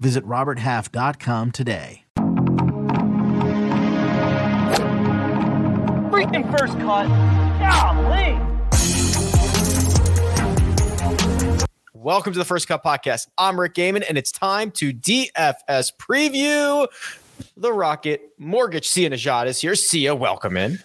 Visit RobertHalf.com today. Freaking first cut. Golly. Welcome to the First Cut Podcast. I'm Rick Gehman, and it's time to DFS preview the Rocket Mortgage. Sia Nejad is here. Sia, welcome in.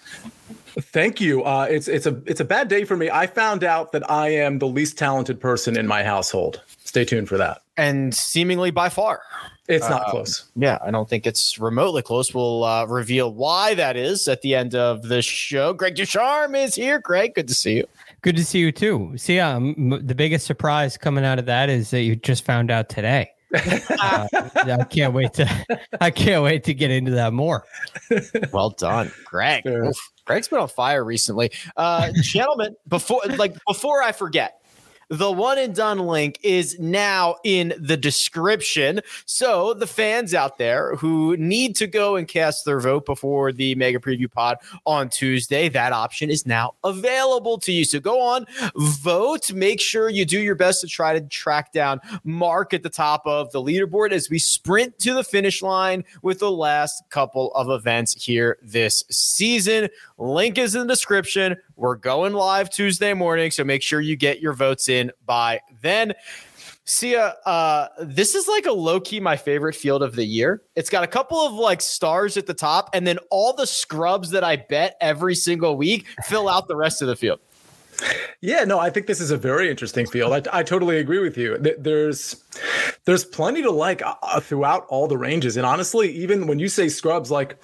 Thank you. Uh, it's it's a it's a bad day for me. I found out that I am the least talented person in my household. Stay tuned for that. And seemingly by far. It's not Uh, close. Yeah, I don't think it's remotely close. We'll uh, reveal why that is at the end of the show. Greg DuCharme is here. Greg, good to see you. Good to see you too. See, um, m- the biggest surprise coming out of that is that you just found out today. Uh, I can't wait to. I can't wait to get into that more. Well done, Greg. Fair. Oof, Greg's been on fire recently. Uh, gentlemen, before like before I forget, the one and done link is now in the description. So the fans out there who need to go and cast their vote before the mega preview pod on Tuesday, that option is now available to you. So go on, vote. Make sure you do your best to try to track down Mark at the top of the leaderboard as we sprint to the finish line with the last couple of events here this season. Link is in the description. We're going live Tuesday morning, so make sure you get your votes in by then. Sia, uh, this is like a low key my favorite field of the year. It's got a couple of like stars at the top, and then all the scrubs that I bet every single week fill out the rest of the field. Yeah, no, I think this is a very interesting field. I, I totally agree with you. There's there's plenty to like uh, throughout all the ranges, and honestly, even when you say scrubs, like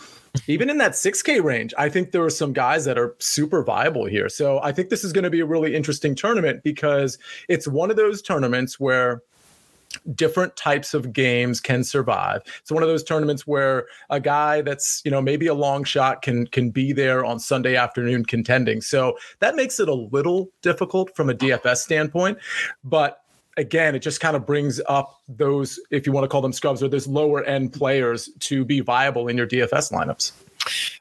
even in that 6K range, I think there are some guys that are super viable here. So I think this is going to be a really interesting tournament because it's one of those tournaments where different types of games can survive. It's one of those tournaments where a guy that's, you know, maybe a long shot can can be there on Sunday afternoon contending. So that makes it a little difficult from a DFS standpoint, but again, it just kind of brings up those if you want to call them scrubs or those lower end players to be viable in your DFS lineups.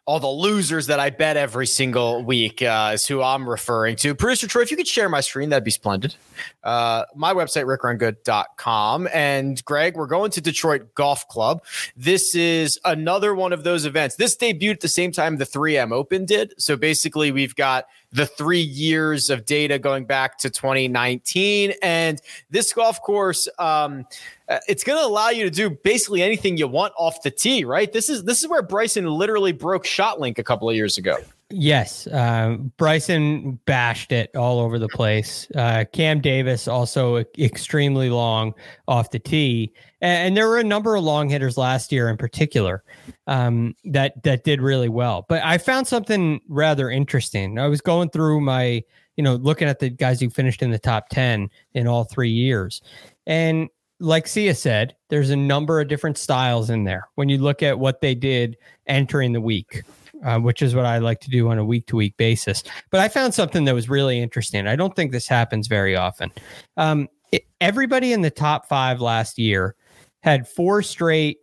All the losers that I bet every single week uh, is who I'm referring to. Producer Troy, if you could share my screen, that'd be splendid. Uh, my website, rickrungood.com. And Greg, we're going to Detroit Golf Club. This is another one of those events. This debuted at the same time the 3M Open did. So basically, we've got the three years of data going back to 2019. And this golf course, um, uh, it's going to allow you to do basically anything you want off the tee, right? This is this is where Bryson literally broke ShotLink a couple of years ago. Yes, um, Bryson bashed it all over the place. Uh, Cam Davis also extremely long off the tee, and, and there were a number of long hitters last year in particular um, that that did really well. But I found something rather interesting. I was going through my, you know, looking at the guys who finished in the top ten in all three years, and like Sia said, there's a number of different styles in there. When you look at what they did entering the week, uh, which is what I like to do on a week to week basis. But I found something that was really interesting. I don't think this happens very often. Um, it- everybody in the top five last year had four straight.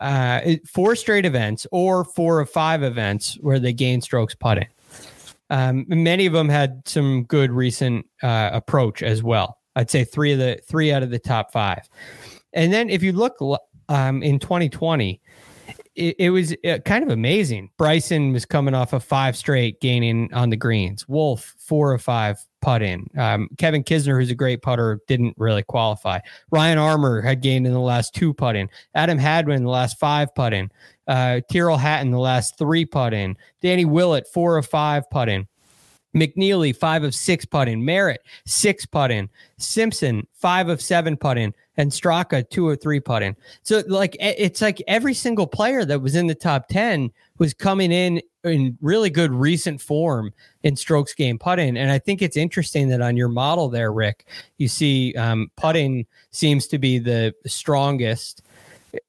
Uh, four straight events or four of five events where they gained strokes putting. Um, many of them had some good recent uh, approach as well. I'd say three of the three out of the top five. And then if you look um, in 2020, it, it was uh, kind of amazing. Bryson was coming off of five straight gaining on the greens. Wolff four of five putt in. Um, Kevin Kisner, who's a great putter, didn't really qualify. Ryan Armour had gained in the last two putt in. Adam Hadwin the last five putt in. Uh, Tyrrell Hatton the last three putt in. Danny Willett four of five putt in. McNealy, five of six putt in. Merritt, six putt in. Simpson, five of seven putt in. And Straka, two or three putt in. So, like, it's like every single player that was in the top 10 was coming in in really good recent form in strokes game putting. And I think it's interesting that on your model there, Rick, you see um, putting seems to be the strongest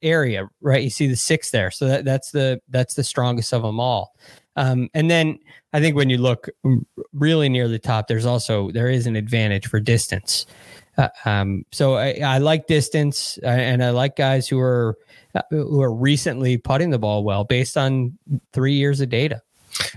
area, right? You see the six there, so that, that's the that's the strongest of them all. Um, and then I think when you look really near the top, there's also there is an advantage for distance. Uh, um, so I, I, like distance, uh, and I like guys who are uh, who are recently putting the ball well based on three years of data.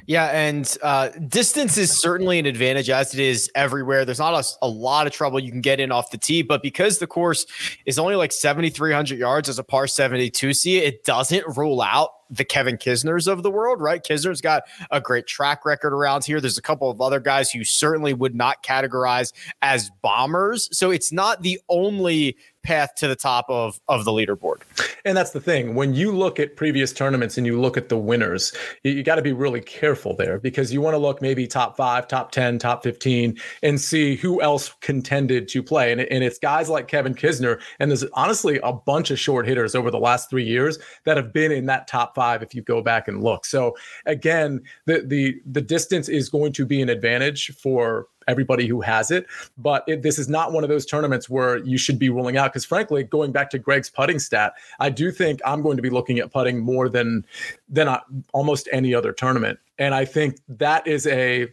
Yeah, and uh, distance is certainly an advantage as it is everywhere. There's not a, a, lot of trouble you can get in off the tee, but because the course is only like 7,300 yards as a par 72 see, it doesn't rule out the Kevin Kisners of the world, right? Kisner's got a great track record around here. There's a couple of other guys who certainly would not categorize as bombers. So it's not the only path to the top of of the leaderboard. And that's the thing. When you look at previous tournaments and you look at the winners, you, you got to be really careful there because you want to look maybe top five, top 10, top 15, and see who else contended to play. And, and it's guys like Kevin Kisner. And there's honestly a bunch of short hitters over the last three years that have been in that top five if you go back and look. So again, the the the distance is going to be an advantage for everybody who has it. But it, this is not one of those tournaments where you should be ruling out. Because frankly, going back to Greg's putting stat, I do think I'm going to be looking at putting more than than uh, almost any other tournament, and I think that is a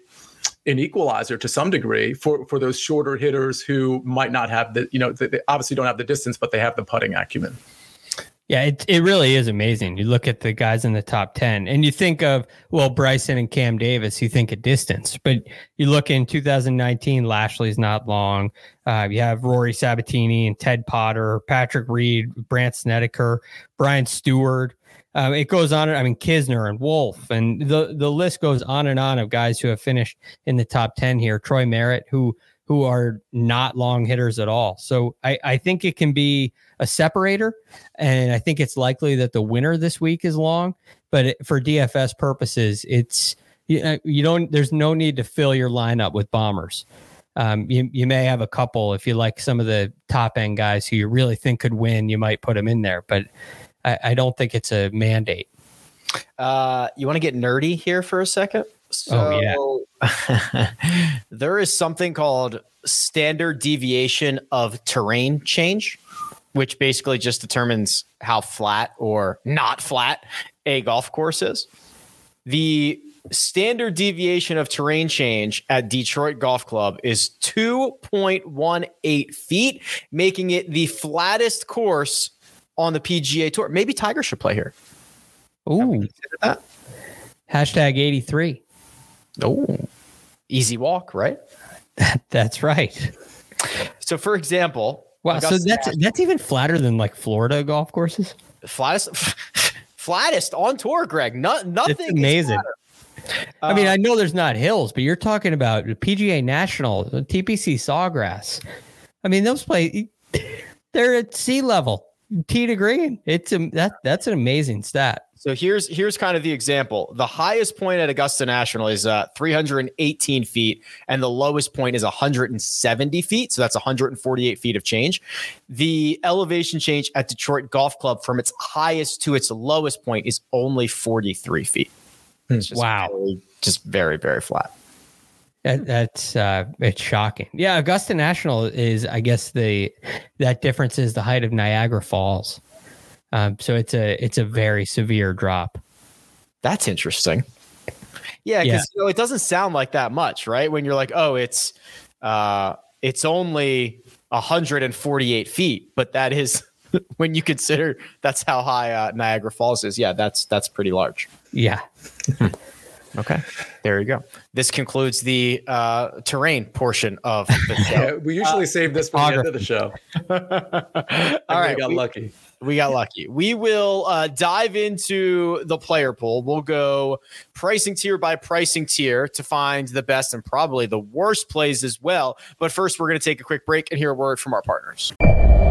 an equalizer to some degree for for those shorter hitters who might not have the you know they obviously don't have the distance, but they have the putting acumen. Yeah, it it really is amazing. You look at the guys in the top 10 and you think of, well, Bryson and Cam Davis, you think of distance, but you look in 2019, Lashley's not long. Uh, you have Rory Sabbatini and Ted Potter, Patrick Reed, Brandt Snedeker, Brian Stuard. Um, it goes on. I mean, Kisner and Wolff, and the the list goes on and on of guys who have finished in the top ten here. Troy Merritt, who who are not long hitters at all. So I, I think it can be a separator. And I think it's likely that the winner this week is long. But it, for DFS purposes, it's you, you don't, there's no need to fill your lineup with bombers. Um, you, you may have a couple if you like some of the top end guys who you really think could win, you might put them in there. But I, I don't think it's a mandate. Uh, you want to get nerdy here for a second? So oh, yeah. there is something called standard deviation of terrain change, which basically just determines how flat or not flat a golf course is. The standard deviation of terrain change at Detroit Golf Club is 2.18 feet, making it the flattest course on the PGA Tour. Maybe Tiger should play here. Ooh. Hashtag 83. Oh, easy walk, right? that's right. So, for example, wow, so that's that's even flatter than like Florida golf courses. Flattest, flattest on tour, Greg. No, nothing. It's amazing. I mean, I um, know there's not hills, but you're talking about PGA National, TPC Sawgrass. I mean, those play they're at sea level, tee to green. It's a that that's an amazing stat. So here's here's kind of the example. The highest point at Augusta National is uh, 318 feet, and the lowest point is 170 feet. So that's 148 feet of change. The elevation change at Detroit Golf Club from its highest to its lowest point is only 43 feet. Hmm. wow, very, just very very flat. That, that's uh, it's shocking. Yeah, Augusta National is, I guess the that difference is the height of Niagara Falls. Um, so it's a it's a very severe drop. That's interesting. Yeah, because yeah. you know, it doesn't sound like that much, right? When you're like, oh, it's uh, it's only 148 feet, but that is when you consider that's how high uh, Niagara Falls is. Yeah, that's that's pretty large. Yeah. okay, there you go. This concludes the uh, terrain portion of the show. we usually uh, save this for the end of the show. All right, got we, lucky. We got lucky. We will uh, dive into the player pool. We'll go pricing tier by pricing tier to find the best and probably the worst plays as well. But first, we're going to take a quick break and hear a word from our partners.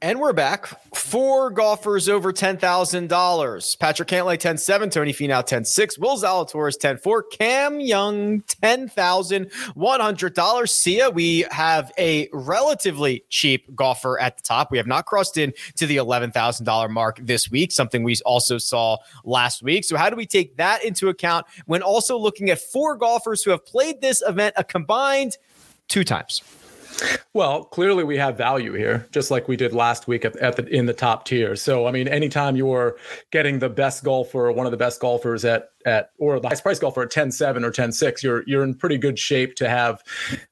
And we're back. Four golfers over $10,000. Patrick Cantlay, 10 7. Tony Finau, 10 6. Will Zalatoris, 10 4. Cam Young, $10,100. Sia, we have a relatively cheap golfer at the top. We have not crossed in to the $11,000 mark this week, something we also saw last week. So, how do we take that into account when also looking at four golfers who have played this event a combined two times? Well, clearly we have value here, just like we did last week at, at the in the top tier. So, I mean, anytime you're getting the best golfer one of the best golfers at at or the highest price golfer at 10-7 or 10-6, you're you're in pretty good shape to have,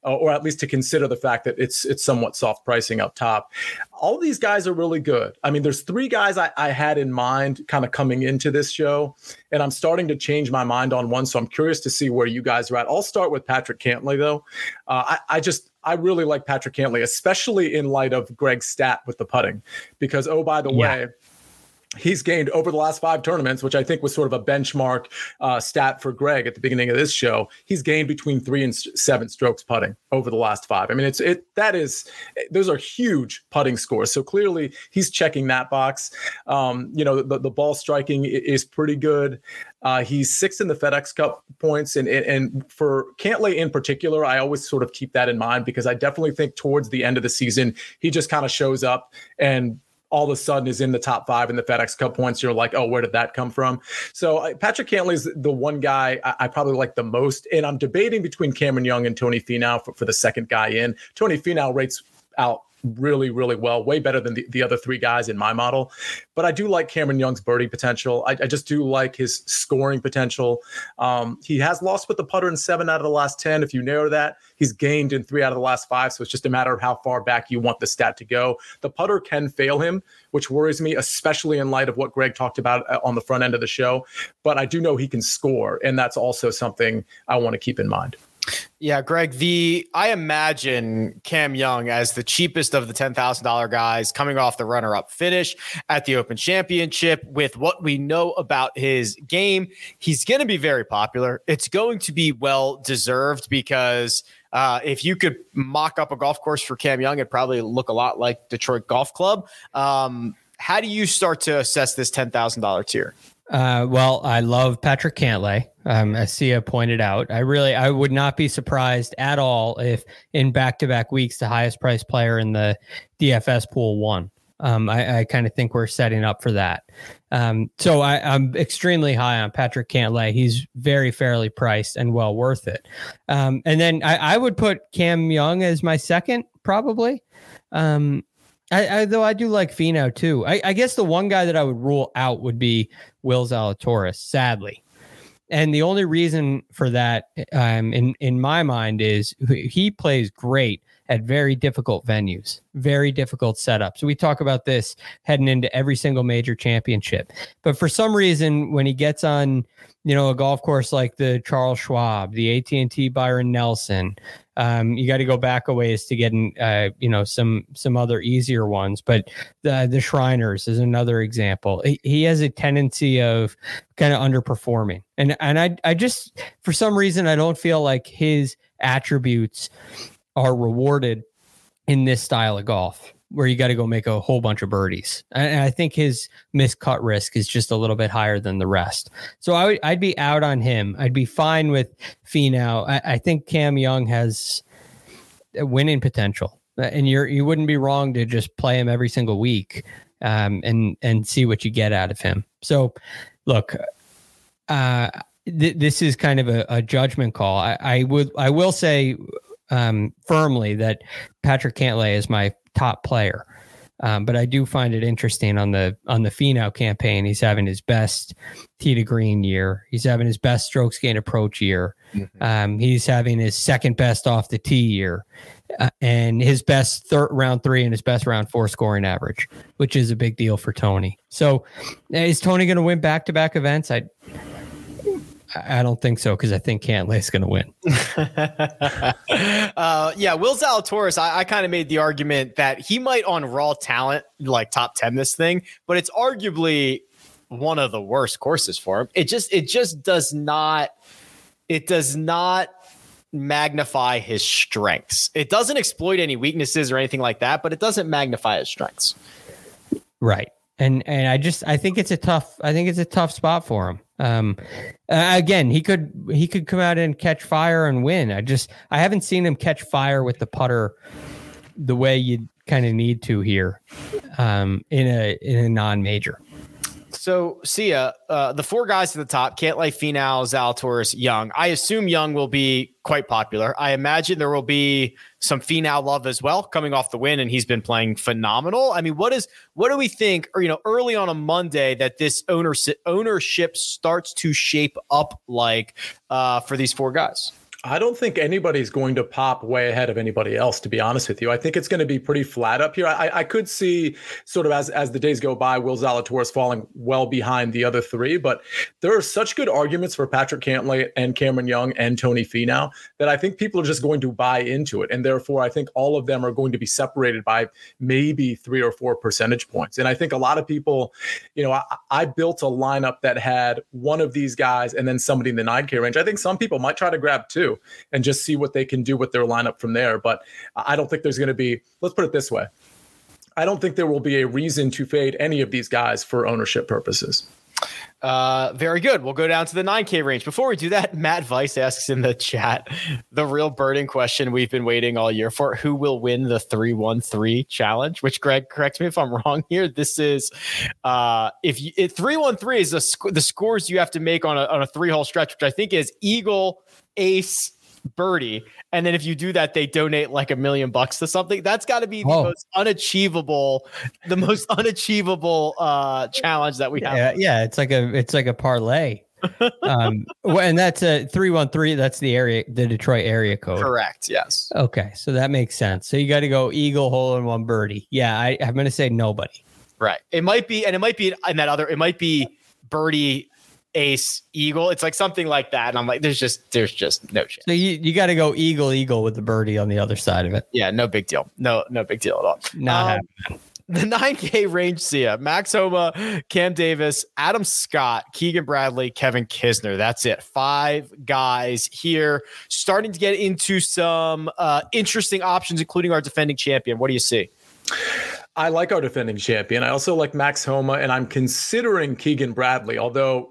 uh, or at least to consider the fact that it's it's somewhat soft pricing up top. All these guys are really good. I mean, there's three guys I, I had in mind kind of coming into this show, and I'm starting to change my mind on one. So I'm curious to see where you guys are at. I'll start with Patrick Cantlay though. Uh, I, I just I really like Patrick Cantlay, especially in light of Greg's stat with the putting, because oh by the yeah. way, he's gained over the last five tournaments, which I think was sort of a benchmark uh, stat for Greg at the beginning of this show. He's gained between three and seven strokes putting over the last five. I mean, it's it that is those are huge putting scores. So clearly he's checking that box. Um, you know, the, the ball striking is pretty good. Uh, he's sixth in the FedEx Cup points, and and for Cantlay in particular, I always sort of keep that in mind because I definitely think towards the end of the season he just kind of shows up and all of a sudden is in the top five in the FedEx Cup points. You're like, oh, where did that come from? So Patrick Cantlay is the one guy I, I, probably like the most, and I'm debating between Cameron Young and Tony Finau for, for the second guy in. Tony Finau rates out really, really well, way better than the, the other three guys in my model. But I do like Cameron Young's birdie potential. I, I just do like his scoring potential. Um, he has lost with the putter in seven out of the last 10. If you narrow that, he's gained in three out of the last five. So it's just a matter of how far back you want the stat to go. The putter can fail him, which worries me, especially in light of what Greg talked about uh, on the front end of the show. But I do know he can score. And that's also something I want to keep in mind. Yeah, Greg, the I imagine Cam Young as the cheapest of the $10,000 guys coming off the runner-up finish at the Open Championship with what we know about his game. He's going to be very popular. It's going to be well deserved because uh, if you could mock up a golf course for Cam Young, it'd probably look a lot like Detroit Golf Club. Um, how do you start to assess this $10,000 tier? Uh, well, I love Patrick Cantlay. Um, as Sia pointed out, I really, I would not be surprised at all if in back-to-back weeks the highest priced player in the DFS pool won. Um, I, I kind of think we're setting up for that. Um, so I, am extremely high on Patrick Cantlay. He's very fairly priced and well worth it. Um, and then I, I, would put Cam Young as my second, probably. Um, I, I, though I do like Finau too. I, I, guess the one guy that I would rule out would be Will Zalatoris, sadly. And the only reason for that, um, in in my mind, is he plays great at very difficult venues, very difficult setups. We talk about this heading into every single major championship. But for some reason, when he gets on, you know, a golf course like the Charles Schwab, the AT and T Byron Nelson, um, you got to go back a ways to get, uh, you know, some some other easier ones. But the the Shriners is another example. He, he has a tendency of kind of underperforming, and and I I just for some reason I don't feel like his attributes are rewarded in this style of golf where you got to go make a whole bunch of birdies. And I think his miscut risk is just a little bit higher than the rest. So I would, I'd be out on him. I'd be fine with Finau. I, I think Cam Young has winning potential, and you're you wouldn't be wrong to just play him every single week um, and and see what you get out of him. So, look. Uh, th- this is kind of a, a judgment call. I, I would, I will say um, firmly that Patrick Cantlay is my top player. Um, but I do find it interesting on the on the Finau campaign. He's having his best tee to green year. He's having his best strokes gain approach year. Mm-hmm. Um, he's having his second best off the tee year, uh, and his best third round three and his best round four scoring average, which is a big deal for Tony. So, is Tony going to win back to back events? I I don't think so because I think Cantlay is going to win. uh, yeah, Will Zalatoris. I, I kind of made the argument that he might on raw talent like top ten this thing, but it's arguably one of the worst courses for him. It just it just does not it does not magnify his strengths. It doesn't exploit any weaknesses or anything like that, but it doesn't magnify his strengths. Right. And and I just I think it's a tough I think it's a tough spot for him. Um, again, he could he could come out and catch fire and win. I just I haven't seen him catch fire with the putter the way you kind of need to here um, in a in a non major. So, Sia, uh, the four guys at the top, Cantlay, Finau, Zalatoris, Young. I assume Young will be quite popular. I imagine there will be some Finau love as well coming off the win, and he's been playing phenomenal. I mean, what is what do we think? Or you know, early on a Monday that this ownership ownership starts to shape up like uh, for these four guys. I don't think anybody's going to pop way ahead of anybody else, to be honest with you. I think it's going to be pretty flat up here. I, I could see sort of as as the days go by, Will Zalatoris falling well behind the other three, but there are such good arguments for Patrick Cantlay and Cameron Young and Tony Finau that I think people are just going to buy into it, and therefore I think all of them are going to be separated by maybe three or four percentage points. And I think a lot of people, you know, I, I built a lineup that had one of these guys and then somebody in the 9K range. I think some people might try to grab two and just see what they can do with their lineup from there. But I don't think there's going to be, let's put it this way. I don't think there will be a reason to fade any of these guys for ownership purposes. Uh, very good. We'll go down to the 9K range. Before we do that, Matt Vice asks in the chat the real burning question we've been waiting all year for who will win the 313 challenge, which Greg, correct me if I'm wrong here. This is uh, if you, 313 is the, the scores you have to make on a, on a three hole stretch, which I think is Eagle, ace, birdie, and then if you do that, they donate like a million bucks to something. That's got to be the oh. most unachievable, the most unachievable uh, challenge that we have. Yeah, yeah, it's like a it's like a parlay. um, and that's a three one three. That's the area, the Detroit area code. Correct. Yes. Okay, so that makes sense. So you got to go eagle hole and one birdie. Yeah, I, I'm going to say nobody. Right. It might be, and it might be in that other. It might be birdie ace eagle it's like something like that and i'm like there's just there's just no chance so you, you got to go eagle eagle with the birdie on the other side of it yeah no big deal no no big deal at all not um, the 9K range Sia, Max Homa, Cam Davis, Adam Scott, Keegan Bradley, Kevin Kisner. That's it. Five guys here starting to get into some uh, interesting options, including our defending champion. What do you see? I like our defending champion. I also like Max Homa, and I'm considering Keegan Bradley, although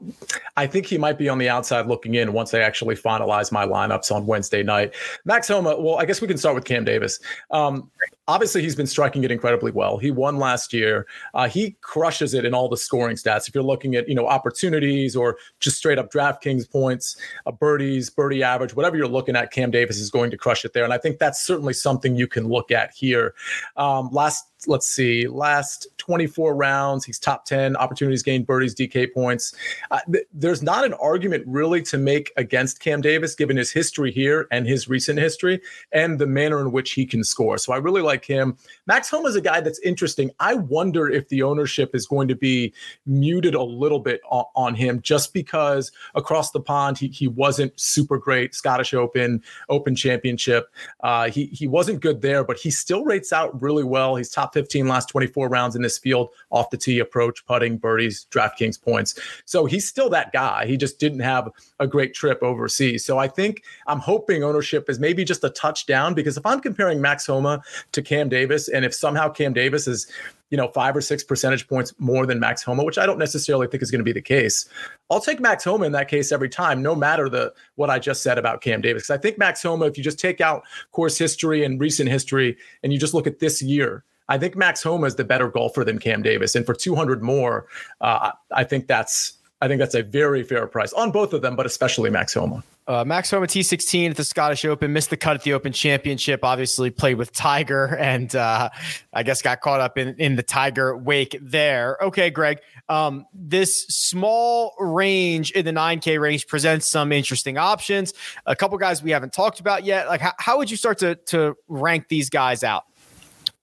I think he might be on the outside looking in once I actually finalize my lineups on Wednesday night. Max Homa, well, I guess we can start with Cam Davis. Um, obviously he's been striking it incredibly well. He won last year. Uh, he crushes it in all the scoring stats. If you're looking at you know opportunities or just straight up DraftKings points, uh, birdies, birdie average, whatever you're looking at, Cam Davis is going to crush it there. And I think that's certainly something you can look at here. Um, last let's see, last 24 rounds, he's top 10 opportunities gained, birdies, DK points. Uh, th- there's not an argument really to make against Cam Davis given his history here and his recent history and the manner in which he can score. So I really like like him. Max Homa is a guy that's interesting. I wonder if the ownership is going to be muted a little bit on, on him just because across the pond he, he wasn't super great. Scottish Open, Open Championship. Uh, he he wasn't good there, but he still rates out really well. He's top 15 last 24 rounds in this field, off the tee, approach, putting, birdies, DraftKings points. So he's still that guy. He just didn't have a great trip overseas. So I think I'm hoping ownership is maybe just a touchdown because if I'm comparing Max Homa to Cam Davis. And if somehow Cam Davis is, you know, five or six percentage points more than Max Homa, which I don't necessarily think is going to be the case, I'll take Max Homa in that case every time, no matter the what I just said about Cam Davis. I think Max Homa, if you just take out course history and recent history and you just look at this year, I think Max Homa is the better golfer than Cam Davis. And for 200 more, uh, I think that's I think that's a very fair price on both of them, but especially Max Homa. Uh, Max Homa T16 at the Scottish Open, missed the cut at the Open Championship. Obviously, played with Tiger, and uh, I guess got caught up in in the Tiger wake there. Okay, Greg, um, this small range in the 9K range presents some interesting options. A couple guys we haven't talked about yet. Like, how, how would you start to to rank these guys out?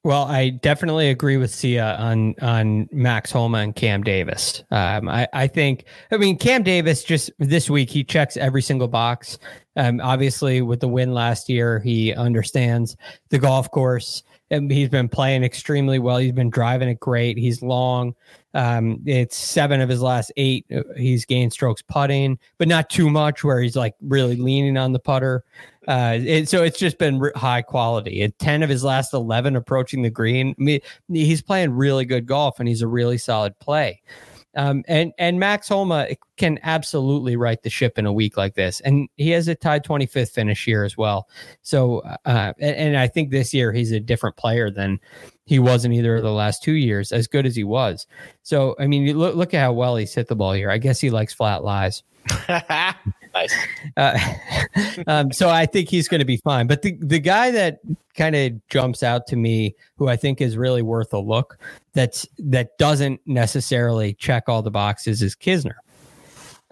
Well, I definitely agree with Sia on on Max Homa and Cam Davis. Um, I, I think, I mean, Cam Davis just this week he checks every single box. Um, obviously, with the win last year, he understands the golf course. And he's been playing extremely well. He's been driving it great. He's long. Um, it's seven of his last eight. He's gained strokes putting, but not too much where he's like really leaning on the putter. Uh, it, so it's just been high quality. At 10 of his last 11 approaching the green, I mean, he's playing really good golf and he's a really solid play. Um, and and Max Homa can absolutely right the ship in a week like this, and he has a tied 25th finish here as well. So, uh, and, and, I think this year he's a different player than he wasn't either of the last two years, as good as he was. So, I mean, look look at how well he's hit the ball here. I guess he likes flat lies. nice. Uh, um, so I think he's going to be fine. But the the guy that kind of jumps out to me, who I think is really worth a look, that's that doesn't necessarily check all the boxes, is Kisner.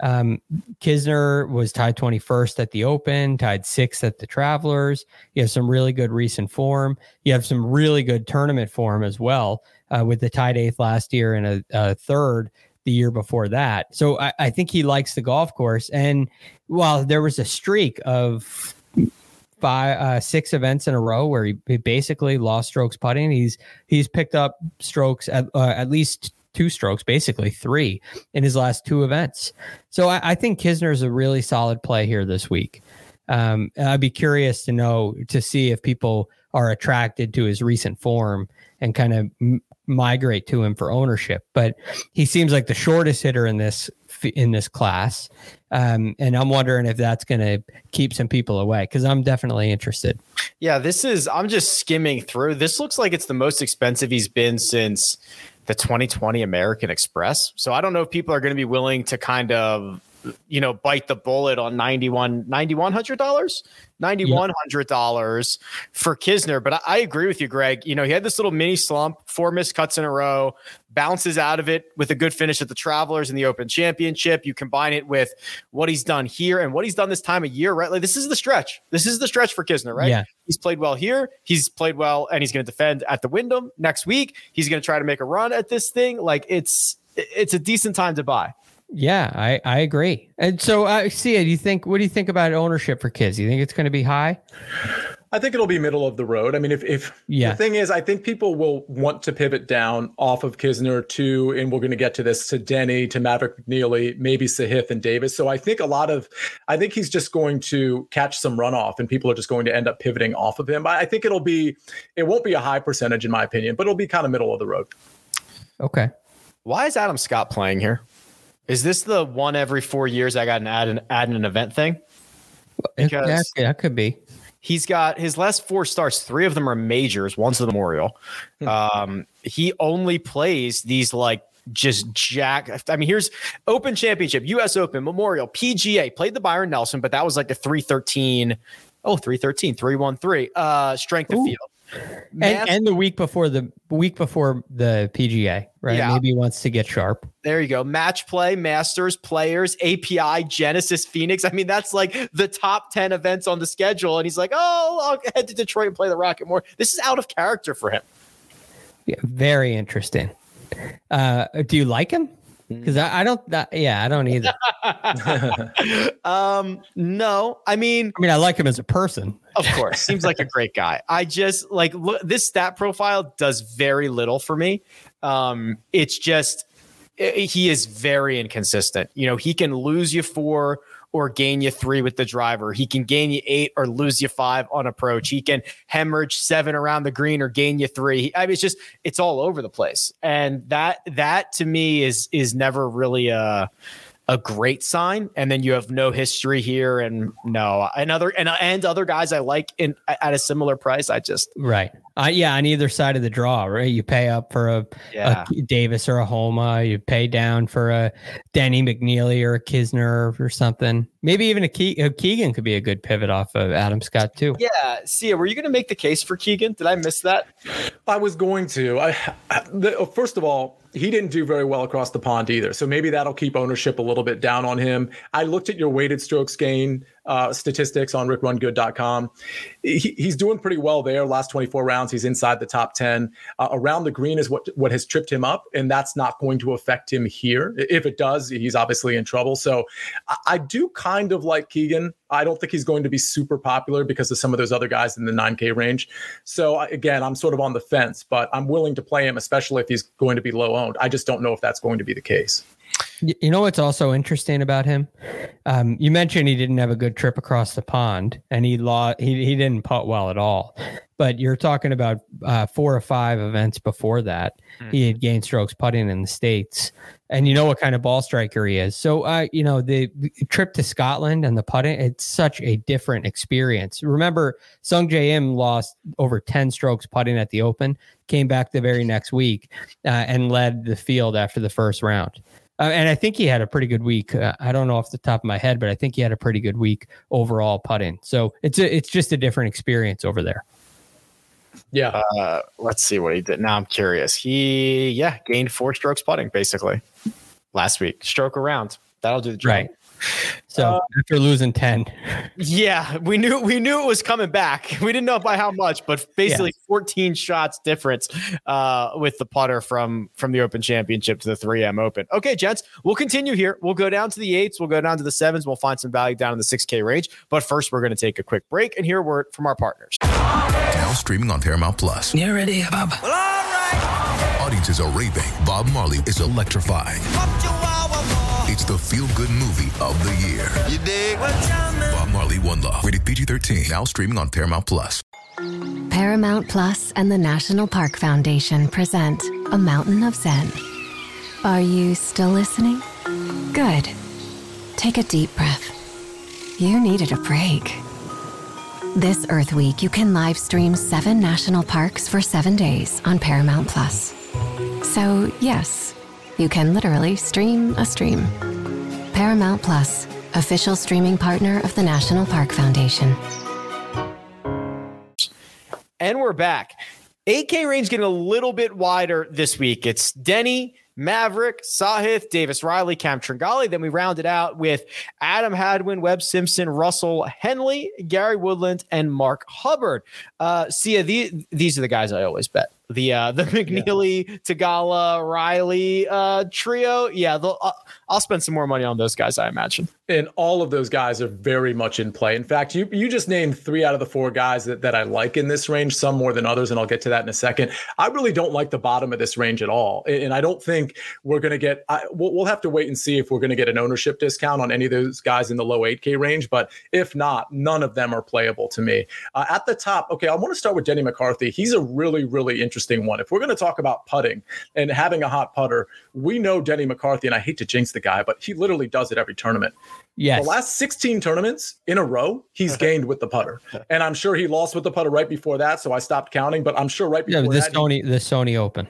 Um, Kisner was tied 21st at the Open, tied sixth at the Travelers. You have some really good recent form. You have some really good tournament form as well, uh, with the tied eighth last year and a, a third the year before that. So I, I think he likes the golf course. And while there was a streak of five, uh, six events in a row where he, he, basically lost strokes putting, he's he's picked up strokes at uh, at least two strokes, basically three in his last two events. So I, I think Kisner is a really solid play here this week. Um, I'd be curious to know to see if people are attracted to his recent form and kind of m- migrate to him for ownership. But he seems like the shortest hitter in this in this class, um, and I'm wondering if that's going to keep some people away because I'm definitely interested. Yeah, this is. I'm just skimming through. This looks like it's the most expensive he's been since the 2020 American Express. So I don't know if people are going to be willing to kind of you know, bite the bullet on 91 $9,100, $9,100 for Kisner. But I, I, agree with you, Greg. You know, he had this little mini slump, four missed cuts in a row, bounces out of it with a good finish at the Travelers in the Open Championship. You combine it with what he's done here and what he's done this time of year, right? Like this is the stretch. This is the stretch for Kisner, right? Yeah. He's played well here. He's played well and he's going to defend at the Wyndham next week. He's going to try to make a run at this thing. Like it's, it's a decent time to buy. Yeah, I, I agree. And so I uh, see it. You think what do you think about ownership for kids? You think it's going to be high? I think it'll be middle of the road. I mean, if if yeah. the thing is, I think people will want to pivot down off of Kisner to, and we're going to get to this to Denny, to Maverick McNealy, maybe Sahith and Davis. So I think a lot of, I think he's just going to catch some runoff, and people are just going to end up pivoting off of him. I think it'll be, it won't be a high percentage in my opinion, but it'll be kind of middle of the road. Okay. Why is Adam Scott playing here? Is this the one every four years I got an add an add an event thing? Because yeah, that could be. He's got his last four starts. Three of them are majors. One's the Memorial. Hmm. Um, he only plays these like just jack. I mean, here's Open Championship, U.S. Open, Memorial, PGA. Played the Byron Nelson, but that was like a 313. Oh, 313, 313. Uh, strength of field. And, and, the week before the week before the PGA, right? Yeah. Maybe he wants to get sharp. There you go. Match play, Masters, Players, API, Genesis, Phoenix. I mean, that's like the top 10 events on the schedule. And he's like, oh, I'll head to Detroit and play the Rocket more. This is out of character for him. Yeah, very interesting. Uh, do you like him? Because I, I, don't, that, yeah, I don't either. um, no, I mean, I mean, I like him as a person. Of course, seems like a great guy. I just like look. This stat profile does very little for me. Um, it's just he is very inconsistent. You know, he can lose you four or gain you three with the driver. He can gain you eight or lose you five on approach. He can hemorrhage seven around the green or gain you three. I mean, it's just it's all over the place, and that that to me is is never really a a great sign. And then you have no history here, and no, and other and and other guys I like in at a similar price. I just right. Uh, yeah, on either side of the draw, right? You pay up for a, Yeah. a Davis or a Homa. You pay down for a Denny McNealy or a Kisner or something. Maybe even a, Ke- a Keegan could be a good pivot off of Adam Scott too. Yeah, Sia, were you going to make the case for Keegan? Did I miss that? I was going to. I, I the, first of all, he didn't do very well across the pond either. So maybe that'll keep ownership a little bit down on him. I looked at your weighted strokes gain uh, statistics on rickrungood.com. He, he's doing pretty well there. Last 24 rounds, he's inside the top 10. Uh, around the green is what what has tripped him up, and that's not going to affect him here. If it does, he's obviously in trouble. So I, I do kind of like Keegan. I don't think he's going to be super popular because of some of those other guys in the 9K range. So again, I'm sort of on the fence, but I'm willing to play him, especially if he's going to be low owned. I just don't know if that's going to be the case. You know what's also interesting about him? Um, you mentioned he didn't have a good trip across the pond, and he lost. He he didn't putt well at all. But you're talking about uh, four or five events before that. He had gained strokes putting in the states, and you know what kind of ball striker he is. So, uh, you know, the the trip to Scotland and the putting, it's such a different experience. Remember, Sungjae Im lost over ten strokes putting at the Open, came back the very next week, uh, and led the field after the first round. Uh, and I think he had a pretty good week. Uh, I don't know off the top of my head, but I think he had a pretty good week overall putting. So it's a, it's just a different experience over there. Yeah. Uh, let's see what he did. Now I'm curious. He, yeah, gained four strokes putting basically last week. Stroke around. That'll do the job. Right. So after losing ten, Yeah, we knew we knew it was coming back. We didn't know by how much, but basically 14 shots difference uh, with the putter from from the Open Championship to the 3M Open. Okay, gents, we'll continue here. We'll go down to the eights. We'll go down to the sevens. We'll find some value down in the 6K range. But first, we're going to take a quick break and hear a word from our partners. Now streaming on Paramount Plus. You ready, Bob? Audiences are raving. Bob Marley is electrifying. It's the feel-good movie of the year. You dig? Bob Marley, One Love. Rated PG-13. Now streaming on Paramount Plus. Paramount Plus and the National Park Foundation present A Mountain of Zen. Are you still listening? Good. Take a deep breath. You needed a break. This Earth Week, you can live stream seven national parks for seven days on Paramount Plus. So, yes, you can literally stream a stream. Paramount Plus, official streaming partner of the National Park Foundation. And we're back. 8K range getting a little bit wider this week. It's Denny, Maverick, Sahith, Davis Riley, Cam Tringale. Then we round it out with Adam Hadwin, Webb Simpson, Russell Henley, Gary Woodland, and Mark Hubbard. Uh, the, these are the guys I always bet. The uh, the McNealy, Theegala, Riley uh, trio. Yeah, they'll- uh, I'll spend some more money on those guys, I imagine. And all of those guys are very much in play. In fact, you you just named three out of the four guys that, that I like in this range, some more than others, and I'll get to that in a second. I really don't like the bottom of this range at all. And and I don't think we're going to get, I, we'll, we'll have to wait and see if we're going to get an ownership discount on any of those guys in the low 8K range. But if not, none of them are playable to me. Uh, at the top, okay, I want to start with Denny McCarthy. He's a really, really interesting one. If we're going to talk about putting and having a hot putter, we know Denny McCarthy, and I hate to jinx the guy, but he literally does it every tournament. Yes. The last 16 tournaments in a row, he's gained with the putter. And I'm sure he lost with the putter right before that. So I stopped counting, but I'm sure right yeah, before the that. he- Sony the Sony Open.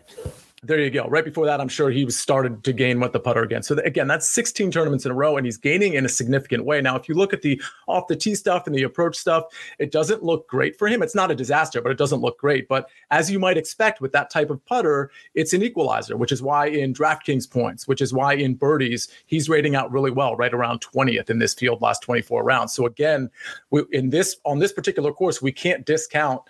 There you go. Right before that, I'm sure he was started to gain with the putter again. So again, that's 16 tournaments in a row, and he's gaining in a significant way. Now, if you look at the off the tee stuff and the approach stuff, it doesn't look great for him. It's not a disaster, but it doesn't look great. But as you might expect with that type of putter, it's an equalizer, which is why in DraftKings points, which is why in birdies, he's rating out really well, right around 20th in this field last 24 rounds. So again, we, in this on this particular course, we can't discount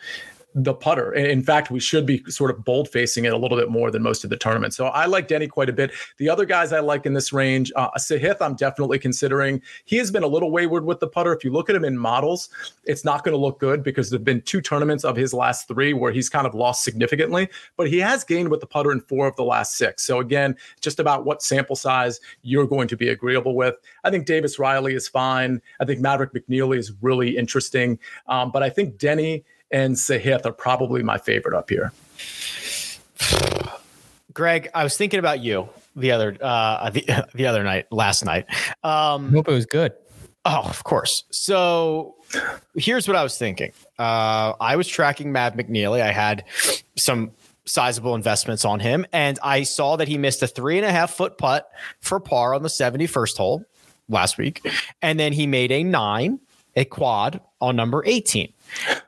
the putter. In fact, we should be sort of bold facing it a little bit more than most of the tournament. So I like Denny quite a bit. The other guys I like in this range, uh, Sahith, I'm definitely considering. He has been a little wayward with the putter. If you look at him in models, it's not going to look good because there've been two tournaments of his last three where he's kind of lost significantly, but he has gained with the putter in four of the last six. So again, just about what sample size you're going to be agreeable with. I think Davis Riley is fine. I think Maverick McNealy is really interesting. Um, but I think Denny and Sahith are probably my favorite up here. Greg, I was thinking about you the other uh the, the other night, last night. I Um hope it was good. Oh, of course. So here's what I was thinking. Uh, I was tracking Matt McNealy. I had some sizable investments on him, and I saw that he missed a three and a half foot putt for par on the 71st hole last week. And then he made a nine, a quad on number 18.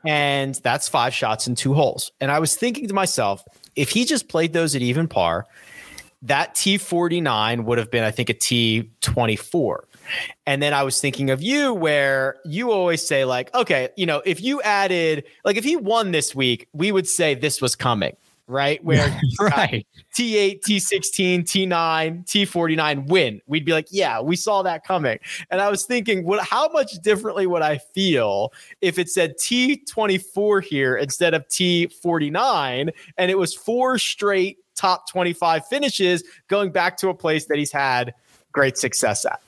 And that's five shots in two holes. And I was thinking to myself, if he just played those at even par, that T49 would have been, I think, a T24. And then I was thinking of you where you always say, like, okay, you know, if you added, like, if he won this week, we would say this was coming, right? Where right. T8, T16, T9, T49 win. We'd be like, yeah, we saw that coming. And I was thinking, what how much differently would I feel if it said T24 here instead of T49 and it was four straight top 25 finishes going back to a place that he's had great success at.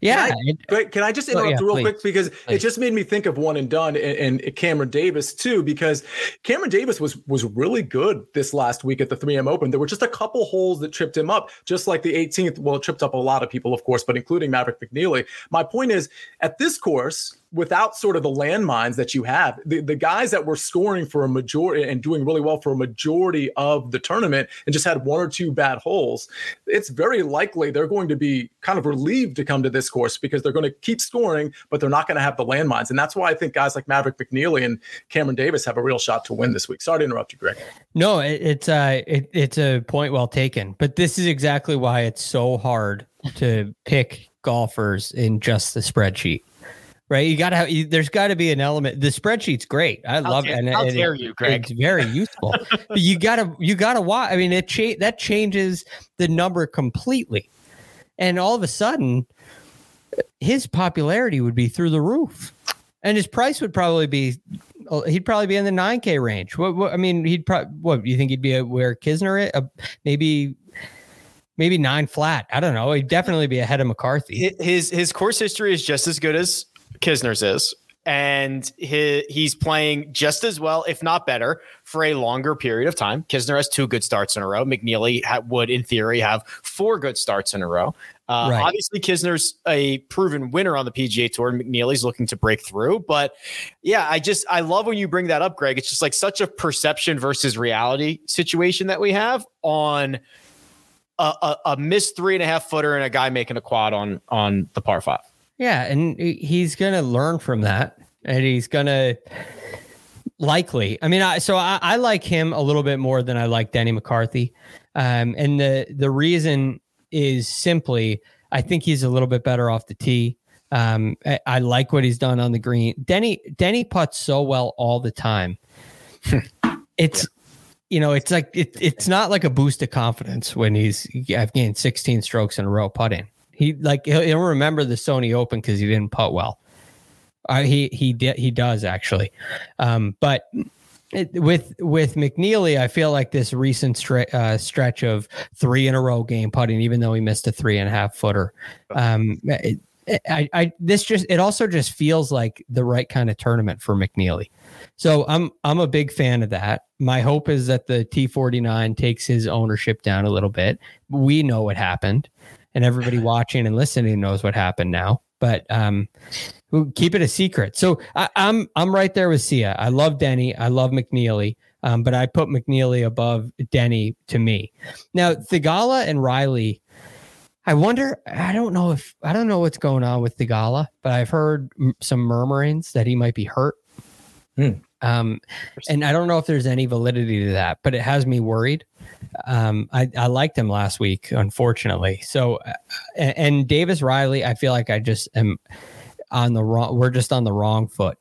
Yeah. Can I. Can I just oh, interrupt oh, yeah, real please. quick because please. it just made me think of one and done and, and, Cameron Davis too because Cameron Davis was was really good this last week at the 3M Open. There were just a couple holes that tripped him up, just like the 18th. Well, it tripped up a lot of people, of course, but including Maverick McNealy. My point is, at this course, without sort of the landmines that you have, the, the guys that were scoring for a majority and doing really well for a majority of the tournament and just had one or two bad holes, it's very likely they're going to be kind of relieved to come to this course because they're going to keep scoring, but they're not going to have the landmines. And that's why I think guys like Maverick McNealy and Cameron Davis have a real shot to win this week. Sorry to interrupt you, Greg. No, it, it's uh, it, it's a point well taken, but this is exactly why it's so hard to pick golfers in just the spreadsheet right? You got to have, there's got to be an element. The spreadsheet's great. I I'll love it. And, I'll dare you, Greg. It's very useful. but you got to, you got to watch. I mean, it cha- that changes the number completely. And all of a sudden, his popularity would be through the roof. And his price would probably be, uh, he'd probably be in the 9K range. What, what I mean, he'd probably, what, you think he'd be a, where Kisner, a, maybe maybe nine flat. I don't know. He'd definitely be ahead of McCarthy. His his course history is just as good as Kisner's is. And he, he's playing just as well, if not better, for a longer period of time. Kisner has two good starts in a row. McNealy ha- would, in theory, have four good starts in a row. Uh, right. Obviously, Kisner's a proven winner on the PGA Tour, and McNealy's looking to break through. But yeah, I just I love when you bring that up, Greg. It's just like such a perception versus reality situation that we have on a, a, a missed three and a half footer and a guy making a quad on on the par five. Yeah, and he's going to learn from that, and he's going to likely. I mean, I, so I, I, like him a little bit more than I like Denny McCarthy, um, and the the reason is simply I think he's a little bit better off the tee. Um, I, I, like what he's done on the green. Denny Denny puts so well all the time. it's you know, it's like it, it's not like a boost of confidence when he's I've gained 16 strokes in a row putting. He like he'll, he'll remember the Sony Open because he didn't putt well. Uh, he he did he does actually, um, but it, with with McNealy, I feel like this recent stre- uh, stretch of three in a row game putting, even though he missed a three and a half footer. Um, it, I, I this just it also just feels like the right kind of tournament for McNealy. So I'm I'm a big fan of that. My hope is that the T49 takes his ownership down a little bit. We know what happened and everybody watching and listening knows what happened now. But um, we'll keep it a secret. So I, am I'm, I'm right there with Sia. I love Denny. I love McNealy. Um, but I put McNealy above Denny to me. Now Theegala and Riley. I wonder. I don't know if I don't know what's going on with Theegala, but I've heard some murmurings that he might be hurt. Hmm. Um, and I don't know if there's any validity to that, but it has me worried. Um, I, I liked him last week, unfortunately. So, uh, and Davis Riley, I feel like I just am on the wrong. We're just on the wrong foot.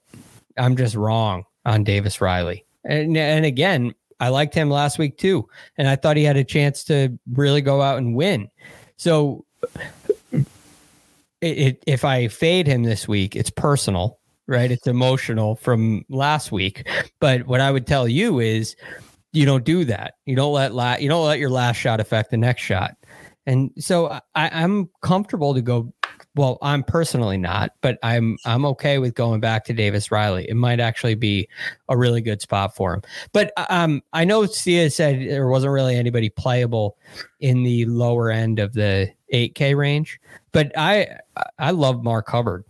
I'm just wrong on Davis Riley. And and again, I liked him last week too, and I thought he had a chance to really go out and win. So, it, it, if I fade him this week, it's personal right? It's emotional from last week. But what I would tell you is you don't do that. You don't let la- you don't let your last shot affect the next shot. And so I, I'm comfortable to go. Well, I'm personally not, but I'm I'm okay with going back to Davis Riley. It might actually be a really good spot for him. But um, I know Sia said there wasn't really anybody playable in the lower end of the 8K range, but I I love Mark Hubbard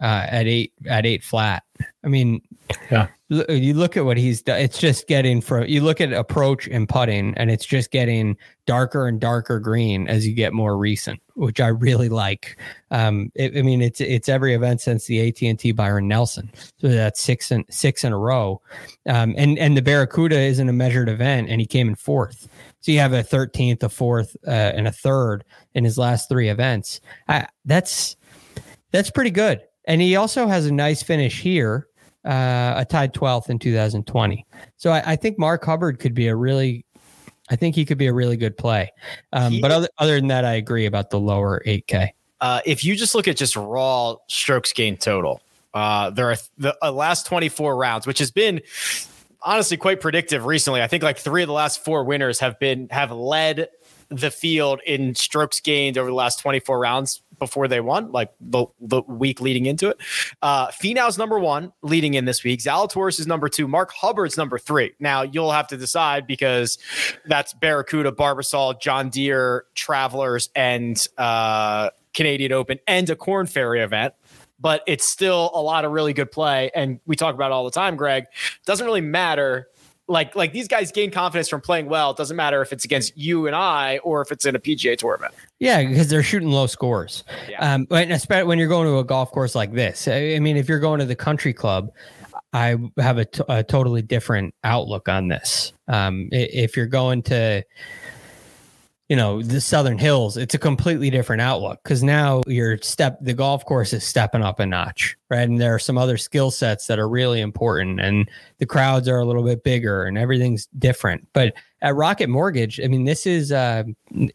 uh, at eight at eight flat. I mean, yeah. You look at what he's done. It's just getting from you look at approach and putting, and it's just getting darker and darker green as you get more recent, which I really like. Um, it, I mean, it's it's every event since the AT and T Byron Nelson, so that's six and six in a row. Um, and and the Barracuda isn't a measured event, and he came in fourth. So you have a 13th, a fourth, uh, and a third in his last three events. I, that's that's pretty good. And he also has a nice finish here, uh, a tied 12th in 2020. So I, I, think Mark Hubbard could be a really, I think he could be a really good play. Um, he, but other, other than that, I agree about the lower 8K. Uh, if you just look at just raw strokes gained total, uh, there are the uh, last 24 rounds, which has been honestly quite predictive recently. I think like three of the last four winners have been have led the field in strokes gained over the last 24 rounds before they won, like the, the week leading into it. Uh, Finau's number one leading in this week. Zalatoris is number two. Mark Hubbard's number three. Now you'll have to decide because that's Barracuda, Barbasol, John Deere, Travelers, and uh, Canadian Open and a Corn Ferry event but it's still a lot of really good play. And we talk about all the time, Greg. Doesn't really matter. Like like these guys gain confidence from playing well. It doesn't matter if it's against you and I or if it's in a PGA tournament. Yeah, because they're shooting low scores. Yeah. Um, and especially when you're going to a golf course like this. I mean, if you're going to the country club, I have a, t- a totally different outlook on this. Um, if you're going to you know the southern hills it's a completely different outlook because now your step the golf course is stepping up a notch right? And there are some other skill sets that are really important and the crowds are a little bit bigger and everything's different. But at rocket mortgage i mean this is uh,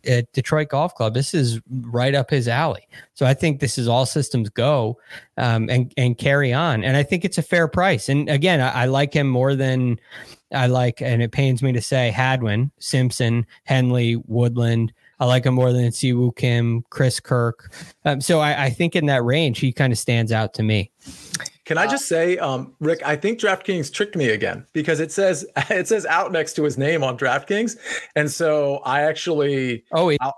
at detroit golf club this is right up his alley so i think this is all systems go um, and and carry on and i think it's a fair price and again I, I like him more than I like, and it pains me to say, Hadwin, Simpson, Henley, Woodland. I like him more than Siwoo Kim, Chris Kirk. Um, so I, I, think in that range, he kind of stands out to me. Can I just say, um, Rick? I think DraftKings tricked me again because it says it says out next to his name on DraftKings, and so I actually oh he's out.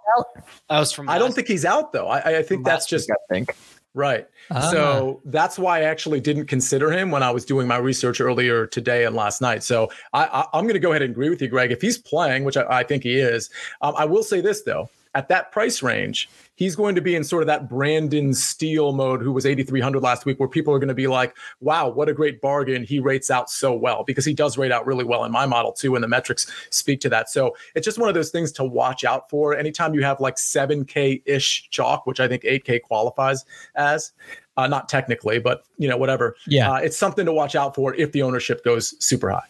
I was from. I don't think he's out though. I, I think that's just. I think right. So ah. that's why I actually didn't consider him when I was doing my research earlier today and last night. So I, am going to go ahead and agree with you, Greg. If he's playing, which I, I think he is, um, I will say this though: at that price range, he's going to be in sort of that Brendan Steele mode, who was 8,300 last week, where people are going to be like, wow, what a great bargain. He rates out so well because he does rate out really well in my model too. And the metrics speak to that. So it's just one of those things to watch out for. Anytime you have like 7K ish chalk, which I think 8K qualifies as, uh, not technically, but you know, whatever. Yeah, uh, it's something to watch out for if the ownership goes super high.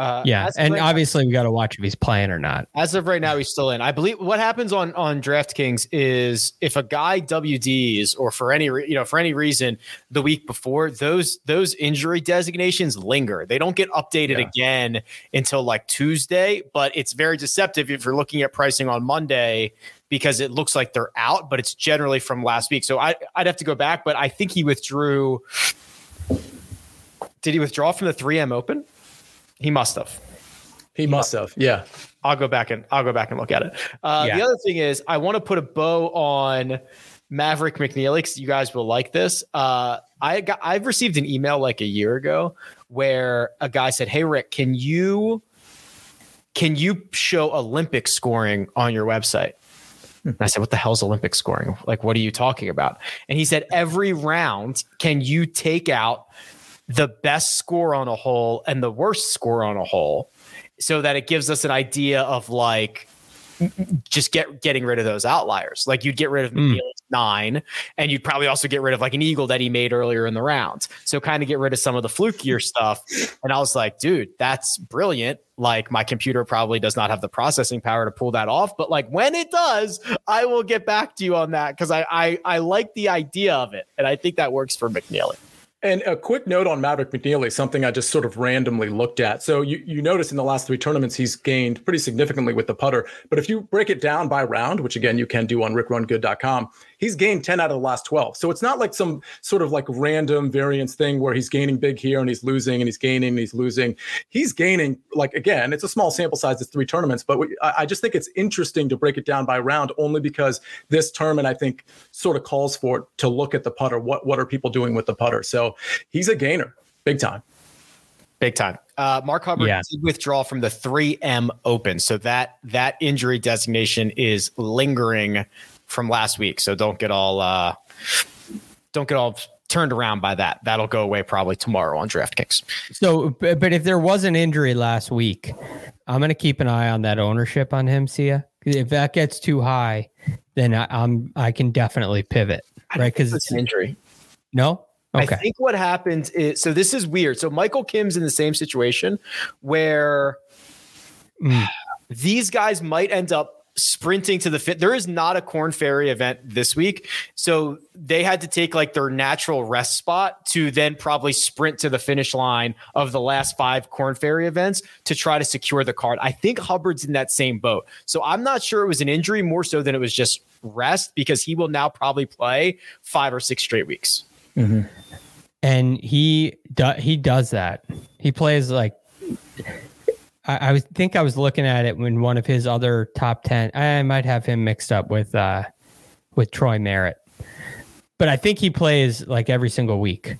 Uh, yeah, and right obviously now, we got to watch if he's playing or not. As of right now, he's still in. I believe what happens on on DraftKings is if a guy WDs or for any re- you know for any reason the week before those those injury designations linger. They don't get updated yeah. again until like Tuesday, but it's very deceptive if you're looking at pricing on Monday because it looks like they're out, but it's generally from last week. So I, I'd have to go back, but I think he withdrew. Did he withdraw from the 3M Open? He must have. He, must have. Yeah. I'll go back and I'll go back and look at it. Uh, yeah. The other thing is, I want to put a bow on Maverick because you guys will like this. Uh, I got I've received an email like a year ago where a guy said, "Hey Rick, can you can you show Olympic scoring on your website?" And I said, What the hell's Olympic scoring? Like, what are you talking about? And he said, Every round, can you take out the best score on a hole and the worst score on a hole so that it gives us an idea of like, just get getting rid of those outliers. Like you'd get rid of mm. nine, and you'd probably also get rid of like an eagle that he made earlier in the round. So kind of get rid of some of the flukier stuff. And I was like, dude, that's brilliant. Like my computer probably does not have the processing power to pull that off, but like when it does, I will get back to you on that because I, I I like the idea of it, and I think that works for McNealy. And a quick note on Maverick McNealy, something I just sort of randomly looked at. So you, you notice in the last three tournaments, he's gained pretty significantly with the putter. But if you break it down by round, which again, you can do on rickrungood.com, he's gained 10 out of the last 12. So it's not like some sort of like random variance thing where he's gaining big here and he's losing and he's gaining and he's losing. He's gaining, like, again, it's a small sample size, it's three tournaments, but we, I, I just think it's interesting to break it down by round only because this tournament, I think, sort of calls for it to look at the putter. What, what are people doing with the putter? So he's a gainer, big time. Big time. Uh, Mark Hubbard Yeah. did withdraw from the 3M Open, so that that injury designation is lingering from last week. So don't get all uh, don't get all turned around by that. That'll go away probably tomorrow on DraftKings. So, but, but if there was an injury last week, I'm going to keep an eye on that ownership on him, Sia. If that gets too high, then I, I'm I can definitely pivot, right? Because it's an injury. No, okay. I think what happens is so this is weird. So Michael Kim's in the same situation where Mm. these guys might end up sprinting to the fit. There is not a Corn Ferry event this week. So they had to take like their natural rest spot to then probably sprint to the finish line of the last five Corn Ferry events to try to secure the card. I think Hubbard's in that same boat. So I'm not sure it was an injury more so than it was just rest because he will now probably play five or six straight weeks. Mm-hmm. and he do, he does that. He plays like I, I think I was looking at it when one of his other top ten. I might have him mixed up with uh with Troy Merritt, but I think he plays like every single week.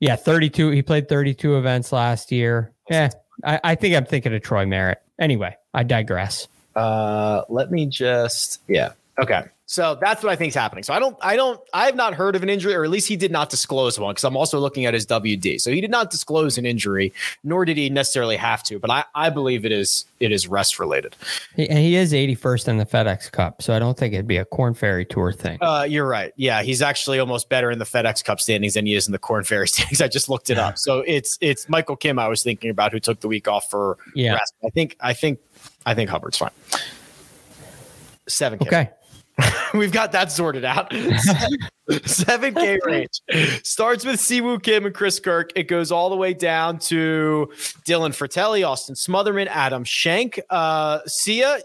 Yeah, thirty two. He played thirty two events last year. Yeah, I, I think I'm thinking of Troy Merritt. Anyway, I digress. Uh, let me just yeah. Okay. So that's what I think is happening. So I don't, I don't, I have not heard of an injury, or at least he did not disclose one because I'm also looking at his WD. So he did not disclose an injury, nor did he necessarily have to. But I, I believe it is, it is rest related. He, and he is 81st in the FedEx Cup, so I don't think it'd be a Corn Ferry Tour thing. Uh, you're right. Yeah, he's actually almost better in the FedEx Cup standings than he is in the Corn Ferry standings. I just looked it up. So it's it's Michael Kim. I was thinking about who took the week off for Yeah. rest. I think I think I think Hubbard's fine. Seven. Okay. We've got that sorted out. Seven K range starts with Siwoo Kim and Chris Kirk. It goes all the way down to Dylan Frittelli, Austin Smotherman, Adam Schenk, uh, Sia.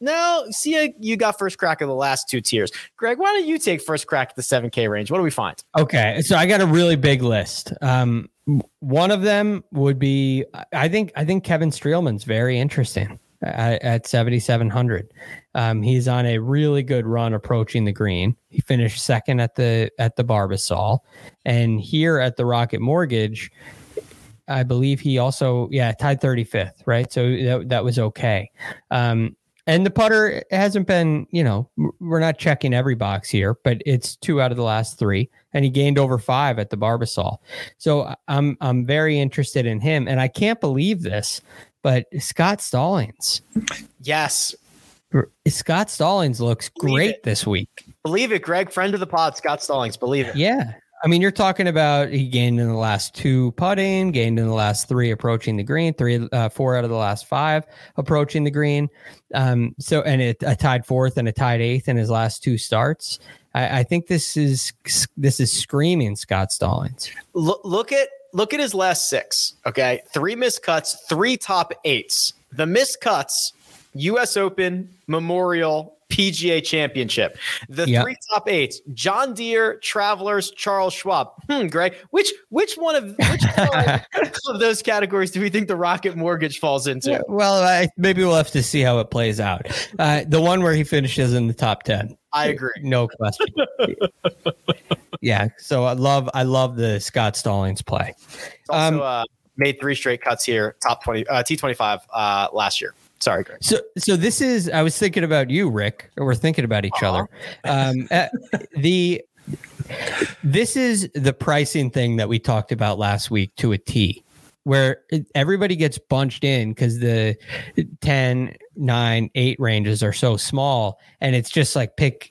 No, Sia, you got first crack of the last two tiers. Greg, why don't you take first crack at the seven K range? What do we find? Okay, so I got a really big list. Um, one of them would be I think I think Kevin Streelman's very interesting at, at 7700. Um, he's on a really good run approaching the green. He finished second at the at the Barbasol, and here at the Rocket Mortgage, I believe he also yeah tied 35th, right? So that that was okay. Um, and the putter hasn't been, you know, we're not checking every box here, but it's two out of the last three, and he gained over five at the Barbasol. So I'm I'm very interested in him, and I can't believe this, but Scott Stallings, Yes, Scott Stallings looks Believe great it. this week. believe it, Greg, friend of the pod, Scott Stallings. Believe it. Yeah. I mean, you're talking about he gained in the last two putting, gained in the last three approaching the green, three, uh, four out of the last five approaching the green. Um, so, and it a tied fourth and a tied eighth in his last two starts. I, I think this is this is screaming Scott Stallings. Look, look at look at his last six. Okay, three missed cuts, three top eights. The missed cuts: U.S. Open, Memorial, PGA Championship. The Yeah. three top eights: John Deere, Travelers, Charles Schwab. Hmm, Greg, which which one of which one of those categories do we think the Rocket Mortgage falls into? Well, I, maybe we'll have to see how it plays out. Uh, the one where he finishes in the top ten. I agree. No question. yeah. So I love I love the Scott Stallings play. Also, Um, uh, made three straight cuts here, top twenty, uh, T twenty five uh, last year. Sorry, Greg. So, so this is. I was thinking about you, Rick. Or we're thinking about each other. Um, uh, the this is the pricing thing that we talked about last week to a T, where everybody gets bunched in because the 10, 9, 8 ranges are so small, and it's just like pick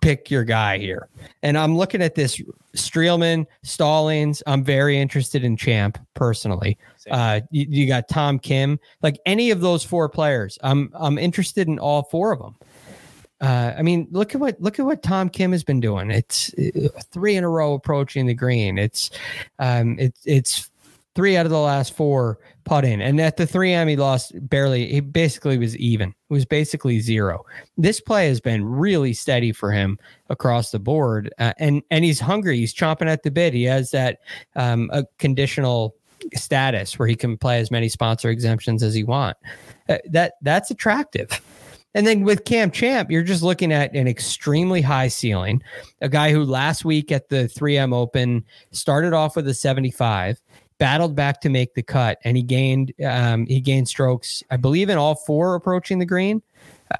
pick your guy here. And I'm looking at this Streelman, Stallings. I'm very interested in Champ personally. Uh, you, you got Tom Kim, like any of those four players. I'm I'm interested in all four of them. Uh, I mean, look at what look at what Tom Kim has been doing. It's uh, three in a row approaching the green. It's um, it's it's three out of the last four putt in. And at the 3M, he lost barely, he basically was even. It was basically zero. This play has been really steady for him across the board. Uh, and, and he's hungry. He's chomping at the bit. He has that um, a conditional status where he can play as many sponsor exemptions as he want. Uh, that That's attractive. And then with Cam Champ, you're just looking at an extremely high ceiling. A guy who last week at the 3M Open started off with a 75, battled back to make the cut, and he gained um, he gained strokes, I believe, in all four approaching the green.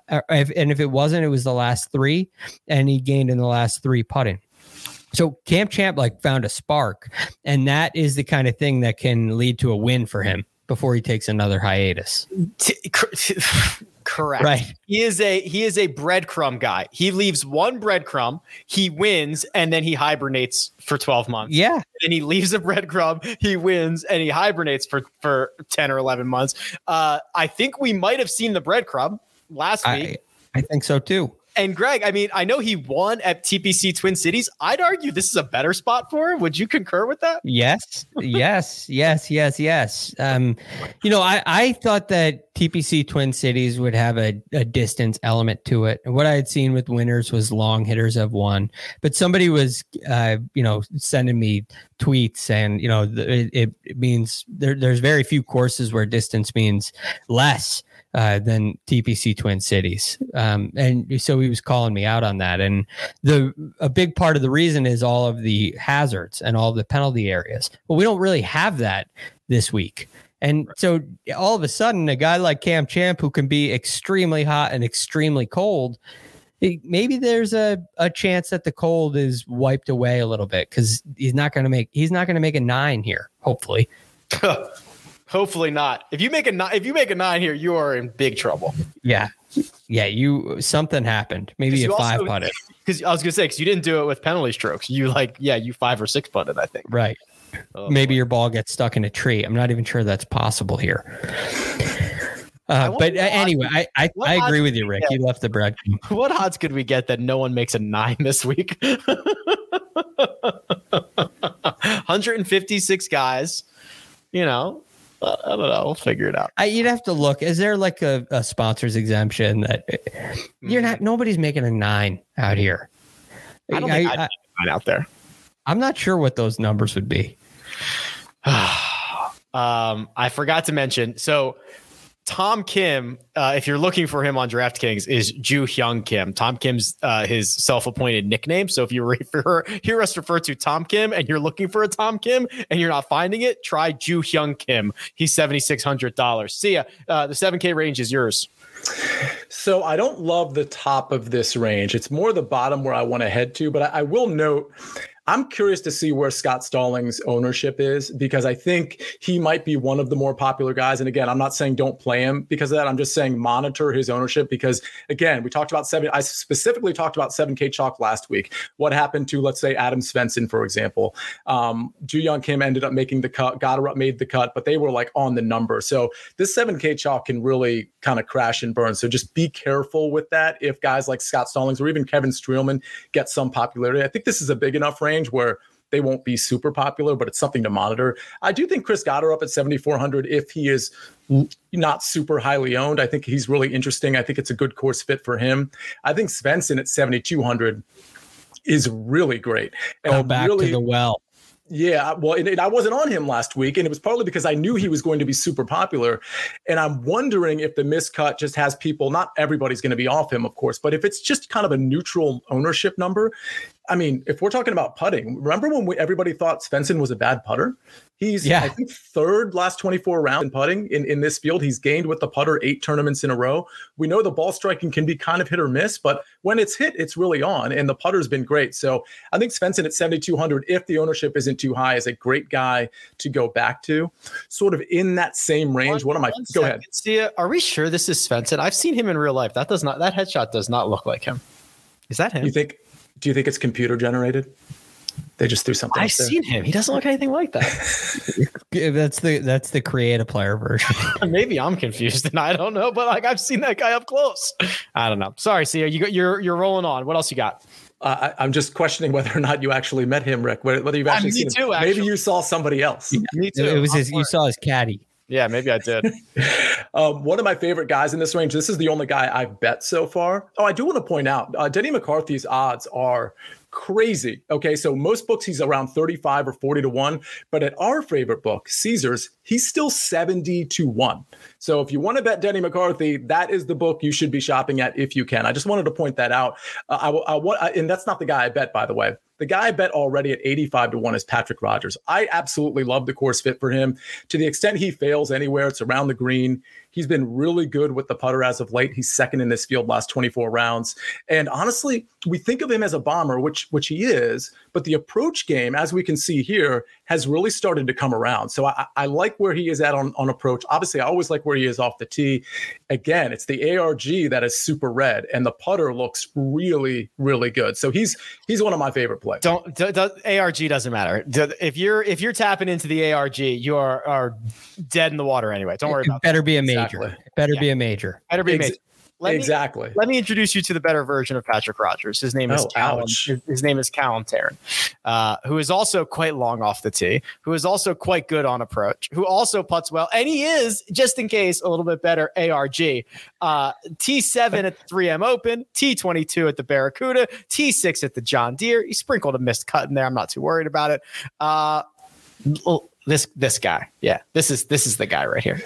Uh, if, and if it wasn't, it was the last three, and he gained in the last three putting. So Cam Champ like found a spark, and that is the kind of thing that can lead to a win for him before he takes another hiatus. Correct. Right. He is a he is a breadcrumb guy. He leaves one breadcrumb, he wins, and then he hibernates for 12 months. Yeah. And he leaves a breadcrumb, he wins, and he hibernates for for 10 or 11 months. Uh, I think we might have seen the breadcrumb last week. I, I think so too. And Greg, I mean, I know he won at TPC Twin Cities. I'd argue this is a better spot for him. Would you concur with that? Yes, yes, yes, yes, yes. Um, you know, I, I thought that TPC Twin Cities would have a, a distance element to it. And what I had seen with winners was long hitters have won. But somebody was, uh, you know, sending me tweets and, you know, it, it means there, there's very few courses where distance means less uh, than TPC Twin Cities. Um, and so he was calling me out on that. And the a big part of the reason is all of the hazards and all of the penalty areas. Well, we don't really have that this week. And so all of a sudden, a guy like Cam Champ, who can be extremely hot and extremely cold, maybe there's a, a chance that the cold is wiped away a little bit because he's not going to make he's not going to make a nine here. Hopefully. Hopefully not. If you make a nine, if you make a nine here, you are in big trouble. Yeah, yeah. You something happened. Maybe a five putted. Because I was gonna say, because you didn't do it with penalty strokes. You like, yeah, you five or six putted. I think. Right. Oh, Maybe boy. your ball gets stuck in a tree. I'm not even sure that's possible here. Uh, but uh, anyway, I I, I agree with you, Rick. You left the bread. What odds could we get that no one makes a nine this week? 156 guys. You know, I don't know. We'll figure it out. I, you'd have to look. Is there like a, a sponsors exemption that you're not? Nobody's making a nine out here. I don't I, think I, nine out there. I'm not sure what those numbers would be. um, I forgot to mention. So Tom Kim, uh, if you're looking for him on DraftKings, is Ju Hyung Kim. Tom Kim's uh, his self-appointed nickname. So if you refer, hear us refer to Tom Kim and you're looking for a Tom Kim and you're not finding it, try Ju Hyung Kim. He's seventy six hundred dollars. See ya. Uh, the seven K range is yours. So I don't love the top of this range. It's more the bottom where I want to head to. But I, I will note I'm curious to see where Scott Stallings' ownership is because I think he might be one of the more popular guys. And again, I'm not saying don't play him because of that. I'm just saying monitor his ownership because again, we talked about seven. I specifically talked about 7K chalk last week. What happened to let's say Adam Svensson, for example? Um, Ju Young Kim ended up making the cut, Gotterup made the cut, but they were like on the number. So this 7K chalk can really kind of crash and burn. So just be careful with that. If guys like Scott Stallings or even Kevin Streelman get some popularity, I think this is a big enough range range where they won't be super popular, but it's something to monitor. I do think Chris Gotterup at 7,400 if he is not super highly owned. I think he's really interesting. I think it's a good course fit for him. I think Svensson at 7,200 is really great. And Go back really, to the well. Yeah, well, and, and, I wasn't on him last week, and it was partly because I knew he was going to be super popular, and I'm wondering if the miscut just has people. Not everybody's going to be off him, of course, but if it's just kind of a neutral ownership number, I mean, if we're talking about putting, remember when we, everybody thought Svensson was a bad putter? He's, yeah. I think, third last 24 rounds in putting in, in this field. He's gained with the putter eight tournaments in a row. We know the ball striking can be kind of hit or miss, but when it's hit, it's really on, and the putter's been great. So I think Svensson at 7,200, if the ownership isn't too high, is a great guy to go back to. Sort of in that same range. One, what am I? Go ahead. See, are we sure this is Svensson? I've seen him in real life. That does not, that headshot does not look like him. Is that him? You think? Do you think it's computer generated? They just threw something. I've seen him. He doesn't look anything like that. that's the that's the create a player version. Maybe I'm confused and I don't know, but like I've seen that guy up close. I don't know. Sorry, Sia. You got you're you're rolling on. What else you got? Uh, I, am just questioning whether or not you actually met him, Rick. Whether you've actually uh, seen too, him. Actually. Maybe you saw somebody else. Yeah, me too. It was his, you saw his caddy. Yeah, maybe I did. um, one of my favorite guys in this range. This is the only guy I've bet so far. Oh, I do want to point out uh, Denny McCarthy's odds are crazy. Okay, so most books he's around 35 or 40 to 1, but at our favorite book, Caesars, he's still 70 to 1. So if you want to bet Denny McCarthy, that is the book you should be shopping at if you can. I just wanted to point that out. Uh, I, I, I, and that's not the guy I bet, by the way. The guy I bet already at 85 to 1 is Patrick Rodgers. I absolutely love the course fit for him. To the extent he fails anywhere, it's around the green. He's been really good with the putter as of late. He's second in this field last 24 rounds. And honestly, we think of him as a bomber, which which he is, but the approach game, as we can see here, has really started to come around. So I, I like where he is at on, on approach. Obviously, I always like where he is off the tee. Again, it's the ARG that is super red, and the putter looks really, really good. So he's he's one of my favorite players. Don't, do, do, ARG doesn't matter. If you're if you're tapping into the ARG, you are are dead in the water anyway. Don't worry about it about. Better that. be a major. Exactly. Better yeah. be a major. Better be a major. Let exactly. Me, let me introduce you to the better version of Patrick Rodgers. His name is oh, Callum. His, his, name is Callum Tarren, uh, who is also quite long off the tee, who is also quite good on approach, who also puts well, and he is just in case a little bit better ARG. Uh, T7 at the 3M Open, T22 at the Barracuda, T6 at the John Deere. He sprinkled a missed cut in there. I'm not too worried about it. Uh, this this guy, yeah, this is this is the guy right here.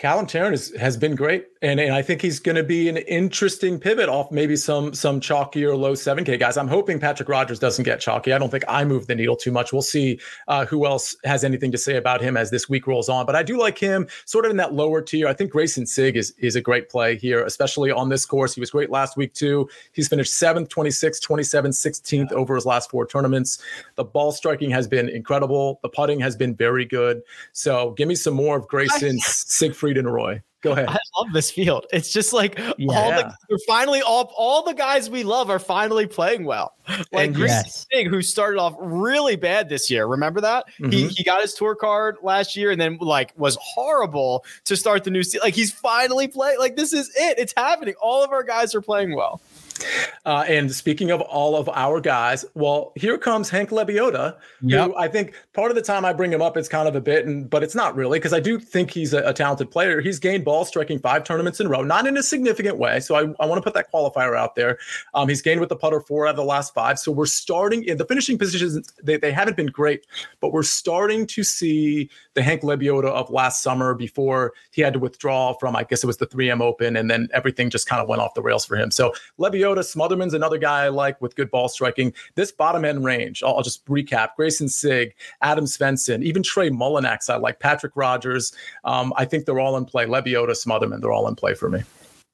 Callum Tarren has, has been great. And, and I think he's going to be an interesting pivot off maybe some some chalky or low 7K guys. I'm hoping Patrick Rodgers doesn't get chalky. I don't think I move the needle too much. We'll see uh, who else has anything to say about him as this week rolls on. But I do like him sort of in that lower tier. I think Grayson Sigg is, is a great play here, especially on this course. He was great last week too. He's finished 7th, 26th, 27th, 16th over his last four tournaments. The ball striking has been incredible. The putting has been very good. So give me some more of Grayson, Siegfried, and Roy. Go ahead. I love this field. It's just like yeah. all the we're finally all all the guys we love are finally playing well. Like Chris yes. Singh, who started off really bad this year. Remember that? Mm-hmm. He he got his tour card last year and then like was horrible to start the new season. Like he's finally playing. Like this is it. It's happening. All of our guys are playing well. Uh, and speaking of all of our guys, well, here comes Hank Lebioda, yep. who I think part of the time I bring him up, it's kind of a bit, and but it's not really because I do think he's a, a, talented player. He's gained ball striking five tournaments in a row, not in a significant way. So I, I want to put that qualifier out there. Um, he's gained with the putter four out of the last five. So we're starting in the finishing positions. They, they haven't been great, but we're starting to see the Hank Lebioda of last summer before he had to withdraw from, I guess it was the 3M Open, and then everything just kind of went off the rails for him. So Lebioda Smotherman's another guy I like with good ball striking. This bottom end range, I'll, I'll just recap Grayson Sigg, Adam Svensson, even Trey Mullinax, I like Patrick Rodgers. Um, I think they're all in play. Lebioda, Smotherman, they're all in play for me.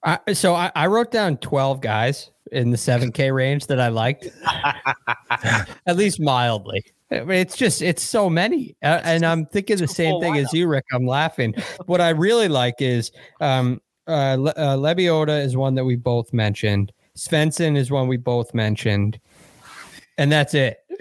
Uh, so I, I wrote down 12 guys in the 7K range that I liked, at least mildly. It's just it's so many, uh, and I'm thinking the same thing as you, Rick. I'm laughing. What I really like is um, uh, Le- uh, Lebioda is one that we both mentioned. Svensson is one we both mentioned, and that's it.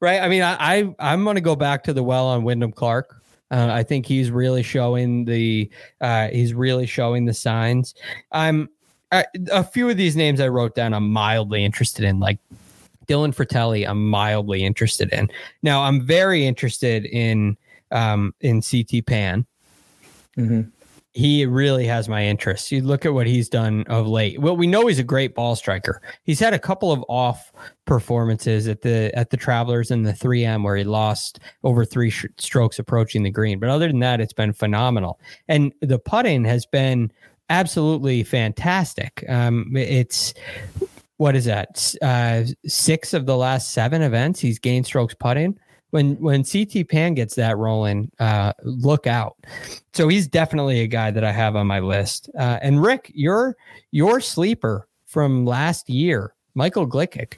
right? I mean, I, I I'm going to go back to the well on Wyndham Clark. Uh, I think he's really showing the uh, he's really showing the signs. I'm I, a few of these names I wrote down. I'm mildly interested in, like Dylan Frittelli. I'm mildly interested in. Now, I'm very interested in um, in CT Pan. Mm-hmm he really has my interest. You look at what he's done of late. Well, we know he's a great ball striker. He's had a couple of off performances at the at the Travelers and the 3M where he lost over three sh- strokes approaching the green. But other than that, it's been phenomenal. And the putting has been absolutely fantastic. Um, it's what is that? Uh, six of the last seven events he's gained strokes putting when when CT Pan gets that rolling, uh, look out. So he's definitely a guy that I have on my list. Uh, and Rick, your your sleeper from last year, Michael Gligic,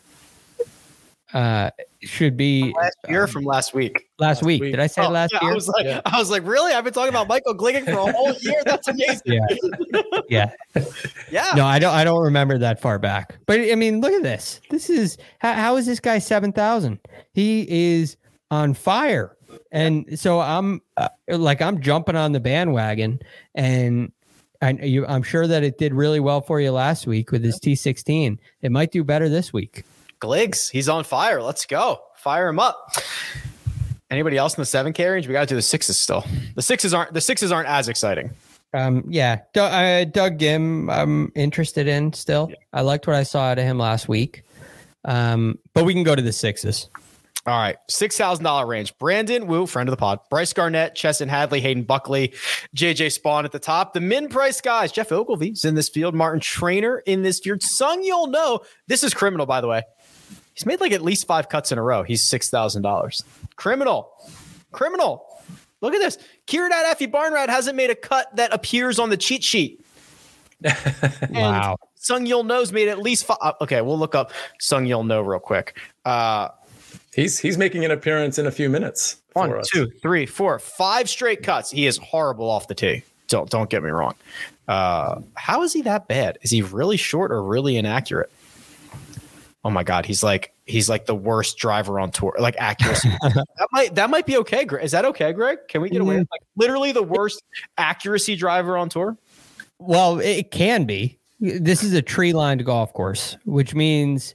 uh, should be last year um, from last week. Last, last week. week. Did I say oh, last yeah, year? I was like, yeah. I was like, really? I've been talking about Michael Gligic for a whole year. That's amazing. Yeah. Yeah. yeah. No, I don't. I don't remember that far back. But I mean, look at this. This is how, how is this guy seven thousand? He is on fire. And so I'm uh, like I'm jumping on the bandwagon and I, you, I'm sure that it did really well for you last week with his T16. It might do better this week. Gligs, he's on fire. Let's go. Fire him up. Anybody else in the 7K range? We got to do the sixes still. The sixes aren't the sixes aren't as exciting. Um, yeah, Doug, uh, Doug Ghim, I'm interested in still. Yeah. I liked what I saw out of him last week. Um, but we can go to the sixes. All right, six thousand dollar range. Brandon Wu, friend of the pod. Bryce Garnett, Chesson Hadley, Hayden Buckley, JJ Spaun at the top. The min price guys: Geoff Ogilvy's in this field, Martin Trainer in this field. Seung-Yul Noh this is criminal, by the way. He's made like at least five cuts in a row. He's six thousand dollars. Criminal, criminal. Look at this. Kiradech Aphibarnrat hasn't made a cut that appears on the cheat sheet. wow. Seung-Yul Noh's made at least five. Uh, okay, we'll look up Seung-Yul Noh real quick. Uh, he's he's making an appearance in a few minutes. One, two, three, four, five straight cuts. He is horrible off the tee. Don't don't get me wrong. Uh, how is he that bad? Is he really short or really inaccurate? Oh my god, he's like he's like the worst driver on tour. Like accuracy. that might that might be okay. Greg. Is that okay, Greg? Can we get away with like literally the worst accuracy driver on tour? Well, it can be. This is a tree lined golf course, which means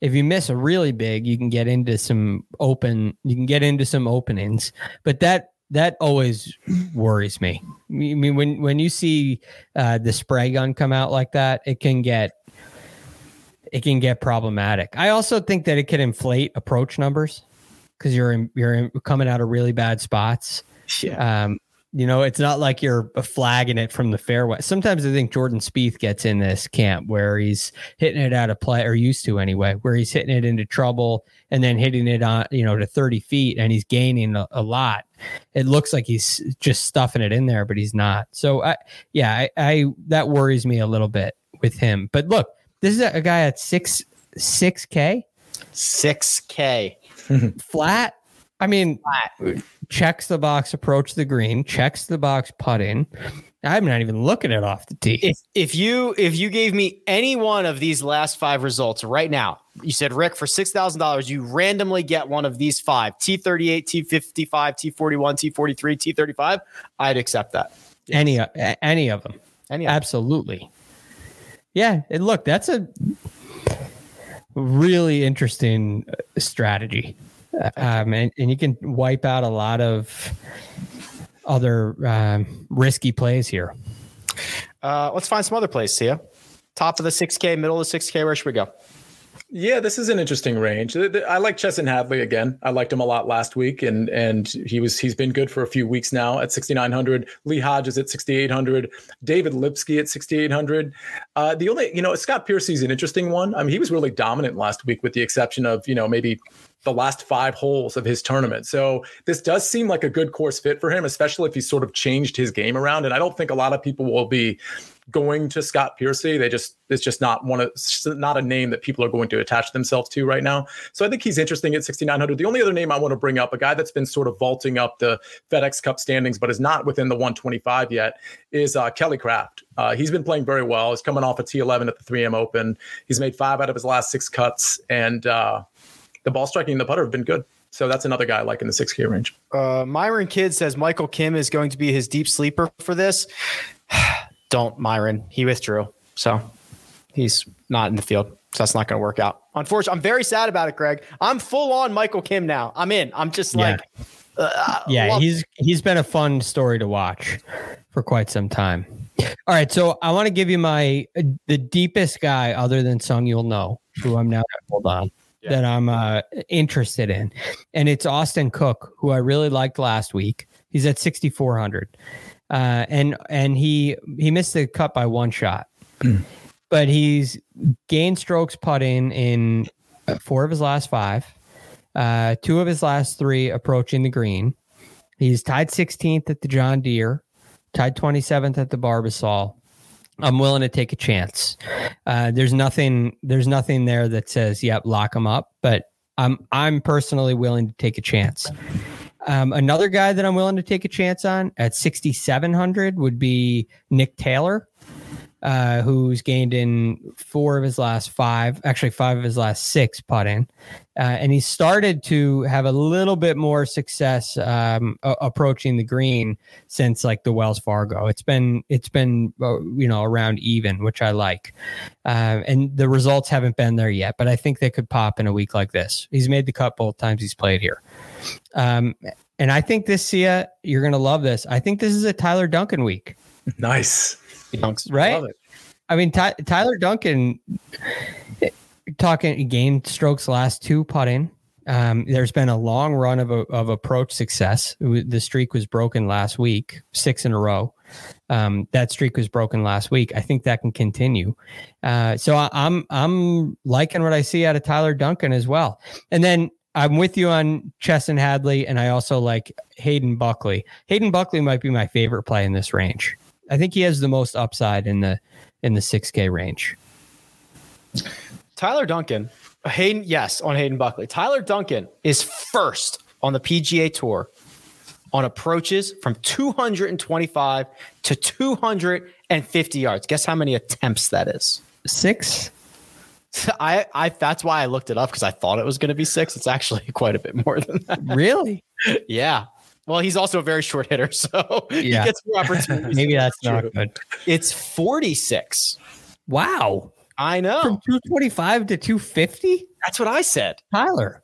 if you miss a really big, you can get into some open, you can get into some openings. But that that always worries me. I mean, when when you see uh, the spray gun come out like that, it can get it can get problematic. I also think that it can inflate approach numbers because you're in, you're in, coming out of really bad spots. Yeah. Um, you know, it's not like you're uh, flagging it from the fairway. Sometimes I think Jordan Spieth gets in this camp where he's hitting it out of play, or used to anyway, where he's hitting it into trouble and then hitting it on, you know, to 30 feet and he's gaining a, a lot. It looks like he's just stuffing it in there, but he's not. So, I, yeah, I, I that worries me a little bit with him. But look, this is a guy at six six k, six k flat. I mean, flat. Checks the box approach the green, checks the box putt in. I'm not even looking at it off the tee. If, if you if you gave me any one of these last five results right now, you said Rick for six thousand dollars, you randomly get one of these five T thirty eight, T fifty five, T forty one, T forty three, T thirty five. I'd accept that. Any any of them. Any absolutely. Yeah, and look, that's a really interesting uh, strategy. Um, and, and you can wipe out a lot of other um, risky plays here. Uh, let's find some other plays, Sia. Top of the 6K, middle of the 6K. Where should we go? Yeah, this is an interesting range. I like Chesson Hadley again. I liked him a lot last week, and and he was he's been good for a few weeks now at 6900. Lee Hodges at 6800. David Lipsky at 6800. Uh, the only you know Scott Piercy's an interesting one. I mean, he was really dominant last week, with the exception of you know maybe the last five holes of his tournament. So this does seem like a good course fit for him, especially if he's sort of changed his game around. And I don't think a lot of people will be going to Scott Piercy. They just it's just not one of not a name that people are going to attach themselves to right now. So I think he's interesting at 6900. The only other name I want to bring up, a guy that's been sort of vaulting up the FedEx Cup standings but is not within the 125 yet, is uh, Kelly Kraft. Uh, he's been playing very well. He's coming off a T11 at the 3M Open. He's made five out of his last six cuts, and uh, the ball striking and the putter have been good. So that's another guy like in the 6K range. Uh, Myron Kidd says Michael Kim is going to be his deep sleeper for this don't Myron. He withdrew. So he's not in the field. So that's not going to work out. Unfortunately, I'm very sad about it, Greg. I'm full on Michael Kim now. I'm in. I'm just like, uh, yeah, he's he's been a fun story to watch for quite some time. All right, so I want to give you my the deepest guy other than Seung-Yul Noh, who I'm now hold on yeah. that I'm uh, interested in, and it's Austin Cook, who I really liked last week. He's at 6400 uh, and and he he missed the cut by one shot, but he's gained strokes putting in four of his last five, uh, two of his last three approaching the green. He's tied 16th at the John Deere, tied 27th at the Barbasol. I'm willing to take a chance. Uh, there's nothing. There's nothing there that says, "Yep, lock him up." But I'm I'm personally willing to take a chance. Um, another guy that I'm willing to take a chance on at 6,700 would be Nick Taylor. uh, who's gained in four of his last five, actually five of his last six putting, uh, and he started to have a little bit more success um, a- approaching the green since like the Wells Fargo. It's been it's been uh, you know around even, which I like, uh, and the results haven't been there yet. But I think they could pop in a week like this. He's made the cut both times he's played here. Um, and I think this, Sia, you're going to love this. I think this is a Tyler Duncan week. Nice. Right? I mean, Ty- Tyler Duncan talking game strokes last two putting. Um, there's been a long run of, of approach success. The streak was broken last week, six in a row. Um, that streak was broken last week. I think that can continue. Uh, so I, I'm I'm liking what I see out of Tyler Duncan as well. And then I'm with you on Chesson Hadley, and I also like Hayden Buckley. Hayden Buckley might be my favorite play in this range. I think he has the most upside in the in the 6K range. Tyler Duncan, Hayden, yes, on Hayden Buckley. Tyler Duncan is first on the PGA Tour on approaches from 225 to 250 yards. Guess how many attempts that is? Six. I, I that's why I looked it up because I thought it was going to be six. It's actually quite a bit more than that. Really? yeah. Well, he's also a very short hitter, so Yeah. he gets more opportunities. Maybe that's True. not good. It's 46. Wow. I know. From 225 to 250? That's what I said. Tyler.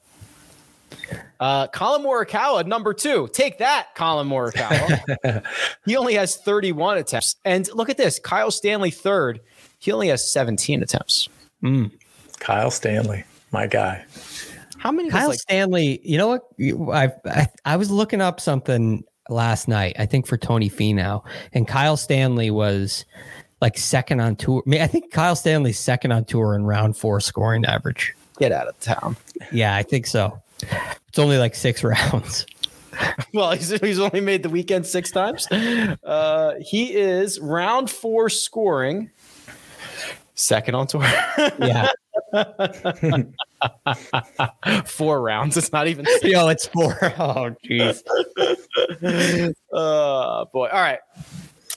Uh, Collin Morikawa, number two. Take that, Collin Morikawa. he only has 31 attempts. And look at this Kyle Stanley, third. He only has 17 attempts. Mm. Kyle Stanley, my guy. How many? Kyle like, Stanley, you know what? You- I, I I was looking up something last night, I think for Tony Finau, and Kyle Stanley was like second on tour. I, mean, I think Kyle Stanley's second on tour in round four scoring average. get out of town. Yeah, I think so. It's only like six rounds. Well, he's, he's only made the weekend six times. Uh, he is round four scoring, second on tour. Yeah. four rounds. It's not even. Six. Yo, it's four. Oh, jeez. uh, boy. All right.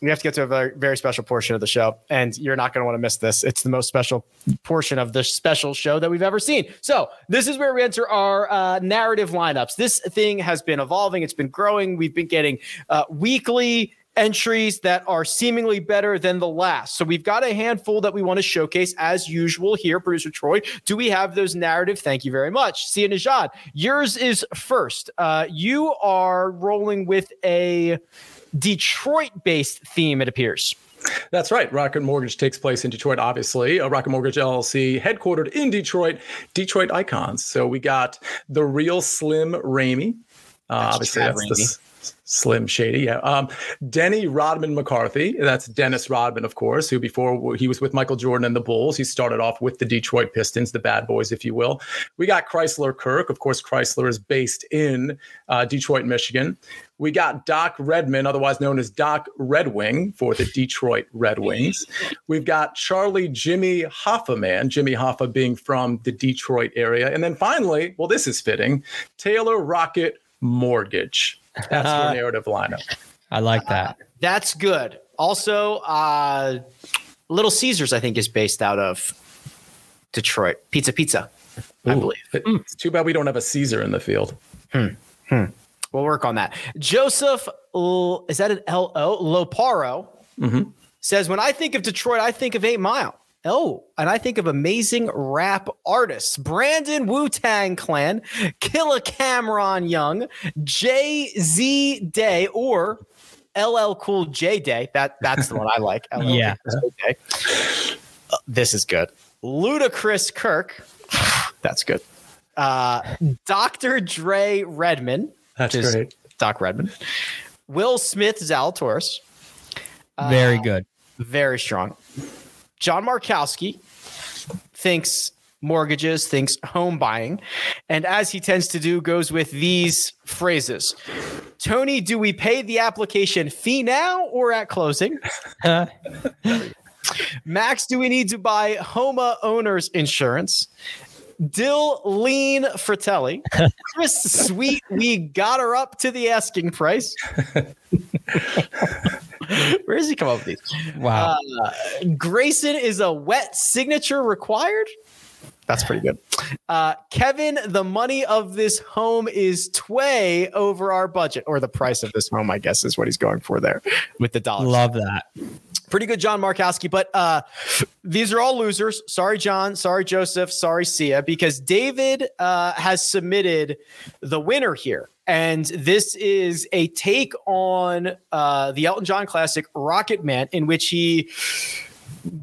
We have to get to a very, very special portion of the show, and you're not going to want to miss this. It's the most special portion of the special show that we've ever seen. So, this is where we enter our uh, narrative lineups. This thing has been evolving, it's been growing. We've been getting uh, weekly entries that are seemingly better than the last. So we've got a handful that we want to showcase as usual here. Producer Troy, do we have those narrative? Thank you very much. Sia Nejad, yours is first. Uh, you are rolling with a Detroit based theme, it appears. That's right. Rocket Mortgage takes place in Detroit, obviously. Uh, Rocket Mortgage LLC, headquartered in Detroit, Detroit icons. So we got the real Slim Ramey. Uh, That's obviously, Trav that's the Ramey. s- Slim Shady. Yeah. Um, Denny Rodman McCarthy. That's Dennis Rodman, of course, who before he was with Michael Jordan and the Bulls, he started off with the Detroit Pistons, the bad boys, if you will. We got Chrysler Kirk. Of course, Chrysler is based in uh, Detroit, Michigan. We got Doc Redman, otherwise known as Doc Red Wing for the Detroit Red Wings. We've got Charlie Jimmy Hoffa man, Jimmy Hoffa being from the Detroit area. And then finally, well, this is fitting, Taylor Rocket Mortgage. That's your narrative lineup. I like that. That's good. Also, uh, Little Caesars, I think, is based out of Detroit. Pizza Pizza, I believe. It's too bad we don't have a Caesar in the field. hmm We'll work on that. Joseph, L- is that an L O? Loparo Mhm. says, When I think of Detroit, I think of Eight Mile. Oh, and I think of amazing rap artists Brandon Wu Tang Clan, Killa Cameron Young, Jay Z Day, or LL Cool J Day. That, that's the one I like. LL Yeah. Cool J Day. Uh, this is good. Ludacris Kirk. That's good. Uh, Dr. Dre Redman. That's great. Doc Redman. Will Smith Zalatoris. Very good. Very strong. John Markowski thinks mortgages, thinks home buying, and as he tends to do, goes with these phrases. Tony, do we pay the application fee now or at closing? Max, do we need to buy Homa owner's insurance? Dill Lean Fratelli. Chris Sweet, we got her up to the asking price. Where does he come up with these? Wow. Uh, Grayson is a wet signature required. That's pretty good. Uh, Kevin, the money of this home is tway over our budget, or the price of this home, I guess, is what he's going for there with the dollar. Love that. Pretty good, John Markowski. But uh, these are all losers. Sorry, John. Sorry, Joseph. Sorry, Sia, because David uh, has submitted the winner here. And this is a take on uh, the Elton John classic Rocket Man, in which he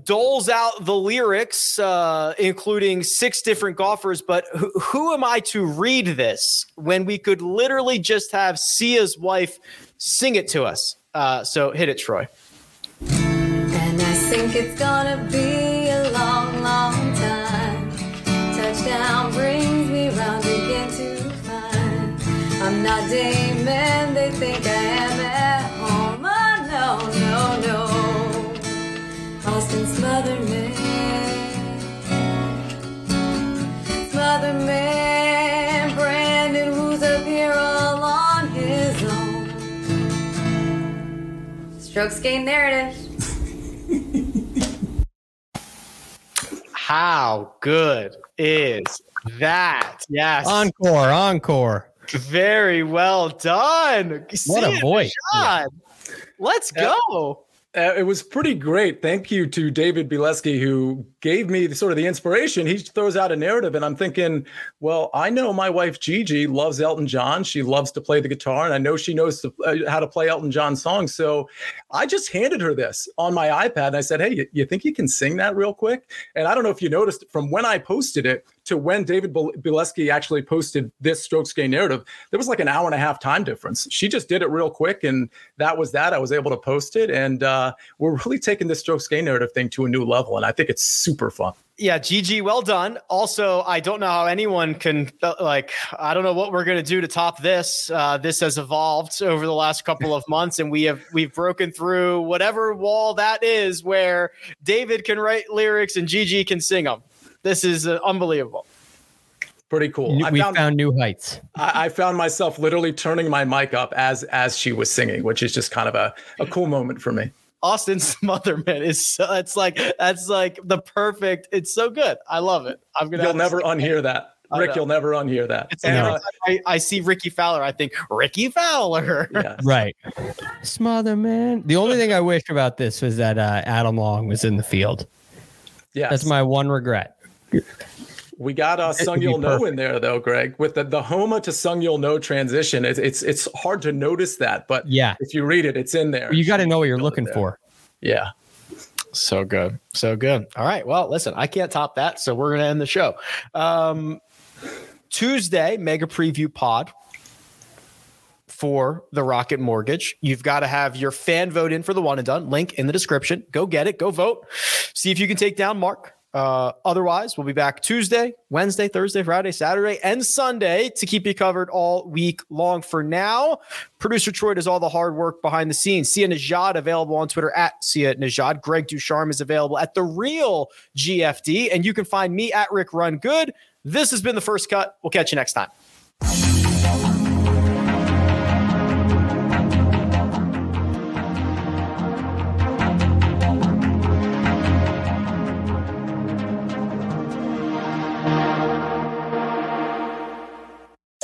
doles out the lyrics, uh, including six different golfers. But who, who am I to read this when we could literally just have Sia's wife sing it to us? Uh, so hit it, Troy. And I think it's gonna be a long, long time. Touchdown brings I'm not Damon, they think I am at home. Oh, no, no, no. Austin Smother Man. Smother Man, Brandon, who's up here all on his own. Strokes gain narrative. How good is that? Yes. Encore, encore. Very well done. What a Sia voice. Rashad. Let's go. Uh, it was pretty great. Thank you to David Bileski, who gave me the, sort of the inspiration. He throws out a narrative, and I'm thinking, well, I know my wife Gigi loves Elton John. She loves to play the guitar, and I know she knows to, uh, how to play Elton John songs. So I just handed her this on my iPad, and I said, hey, you, you think you can sing that real quick? And I don't know if you noticed from when I posted it to when David Bileski actually posted this strokes gain narrative, there was like an hour and a half time difference. She just did it real quick, and that was that. I was able to post it, and uh, we're really taking this strokes gain narrative thing to a new level, and I think it's super fun. Yeah, GG, well done. Also, I don't know how anyone can uh, like. I don't know what we're gonna do to top this. Uh, this has evolved over the last couple of months, and we have we've broken through whatever wall that is, where David can write lyrics and GG can sing them. This is uh, unbelievable. Pretty cool. We found, found new heights. I, I, found myself literally turning my mic up as as she was singing, which is just kind of a, a cool moment for me. Austin Smotherman is so it's like that's like the perfect. It's so good. I love it. I'm gonna. You'll never unhear that. Rick, you'll never unhear that. It's every time I, I, see Rickie Fowler, I think Rickie Fowler. Yeah. Right. Smotherman. The only thing I wish about this was that uh, Adam Long was in the field. Yeah. That's my one regret. We got uh, Seung-Yul Noh in there though, Greg, with the, the Homa to Seung-Yul Noh transition. It's, it's it's hard to notice that, but yeah, if you read it, it's in there. You got to know what you're looking for. Yeah. So good. So good. All right. Well, listen, I can't top that. So we're going to end the show. Um, Tuesday, mega preview pod for the Rocket Mortgage. You've got to have your fan vote in for the one and done. Link in the description. Go get it. Go vote. See if you can take down Mark. Uh, otherwise, we'll be back Tuesday, Wednesday, Thursday, Friday, Saturday, and Sunday to keep you covered all week long. For now, producer Troy does all the hard work behind the scenes. Sia Nejad available on Twitter at Sia Nejad. Greg DuCharme is available at the real GFD, and you can find me at Rick Run Good. This has been the first cut. We'll catch you next time.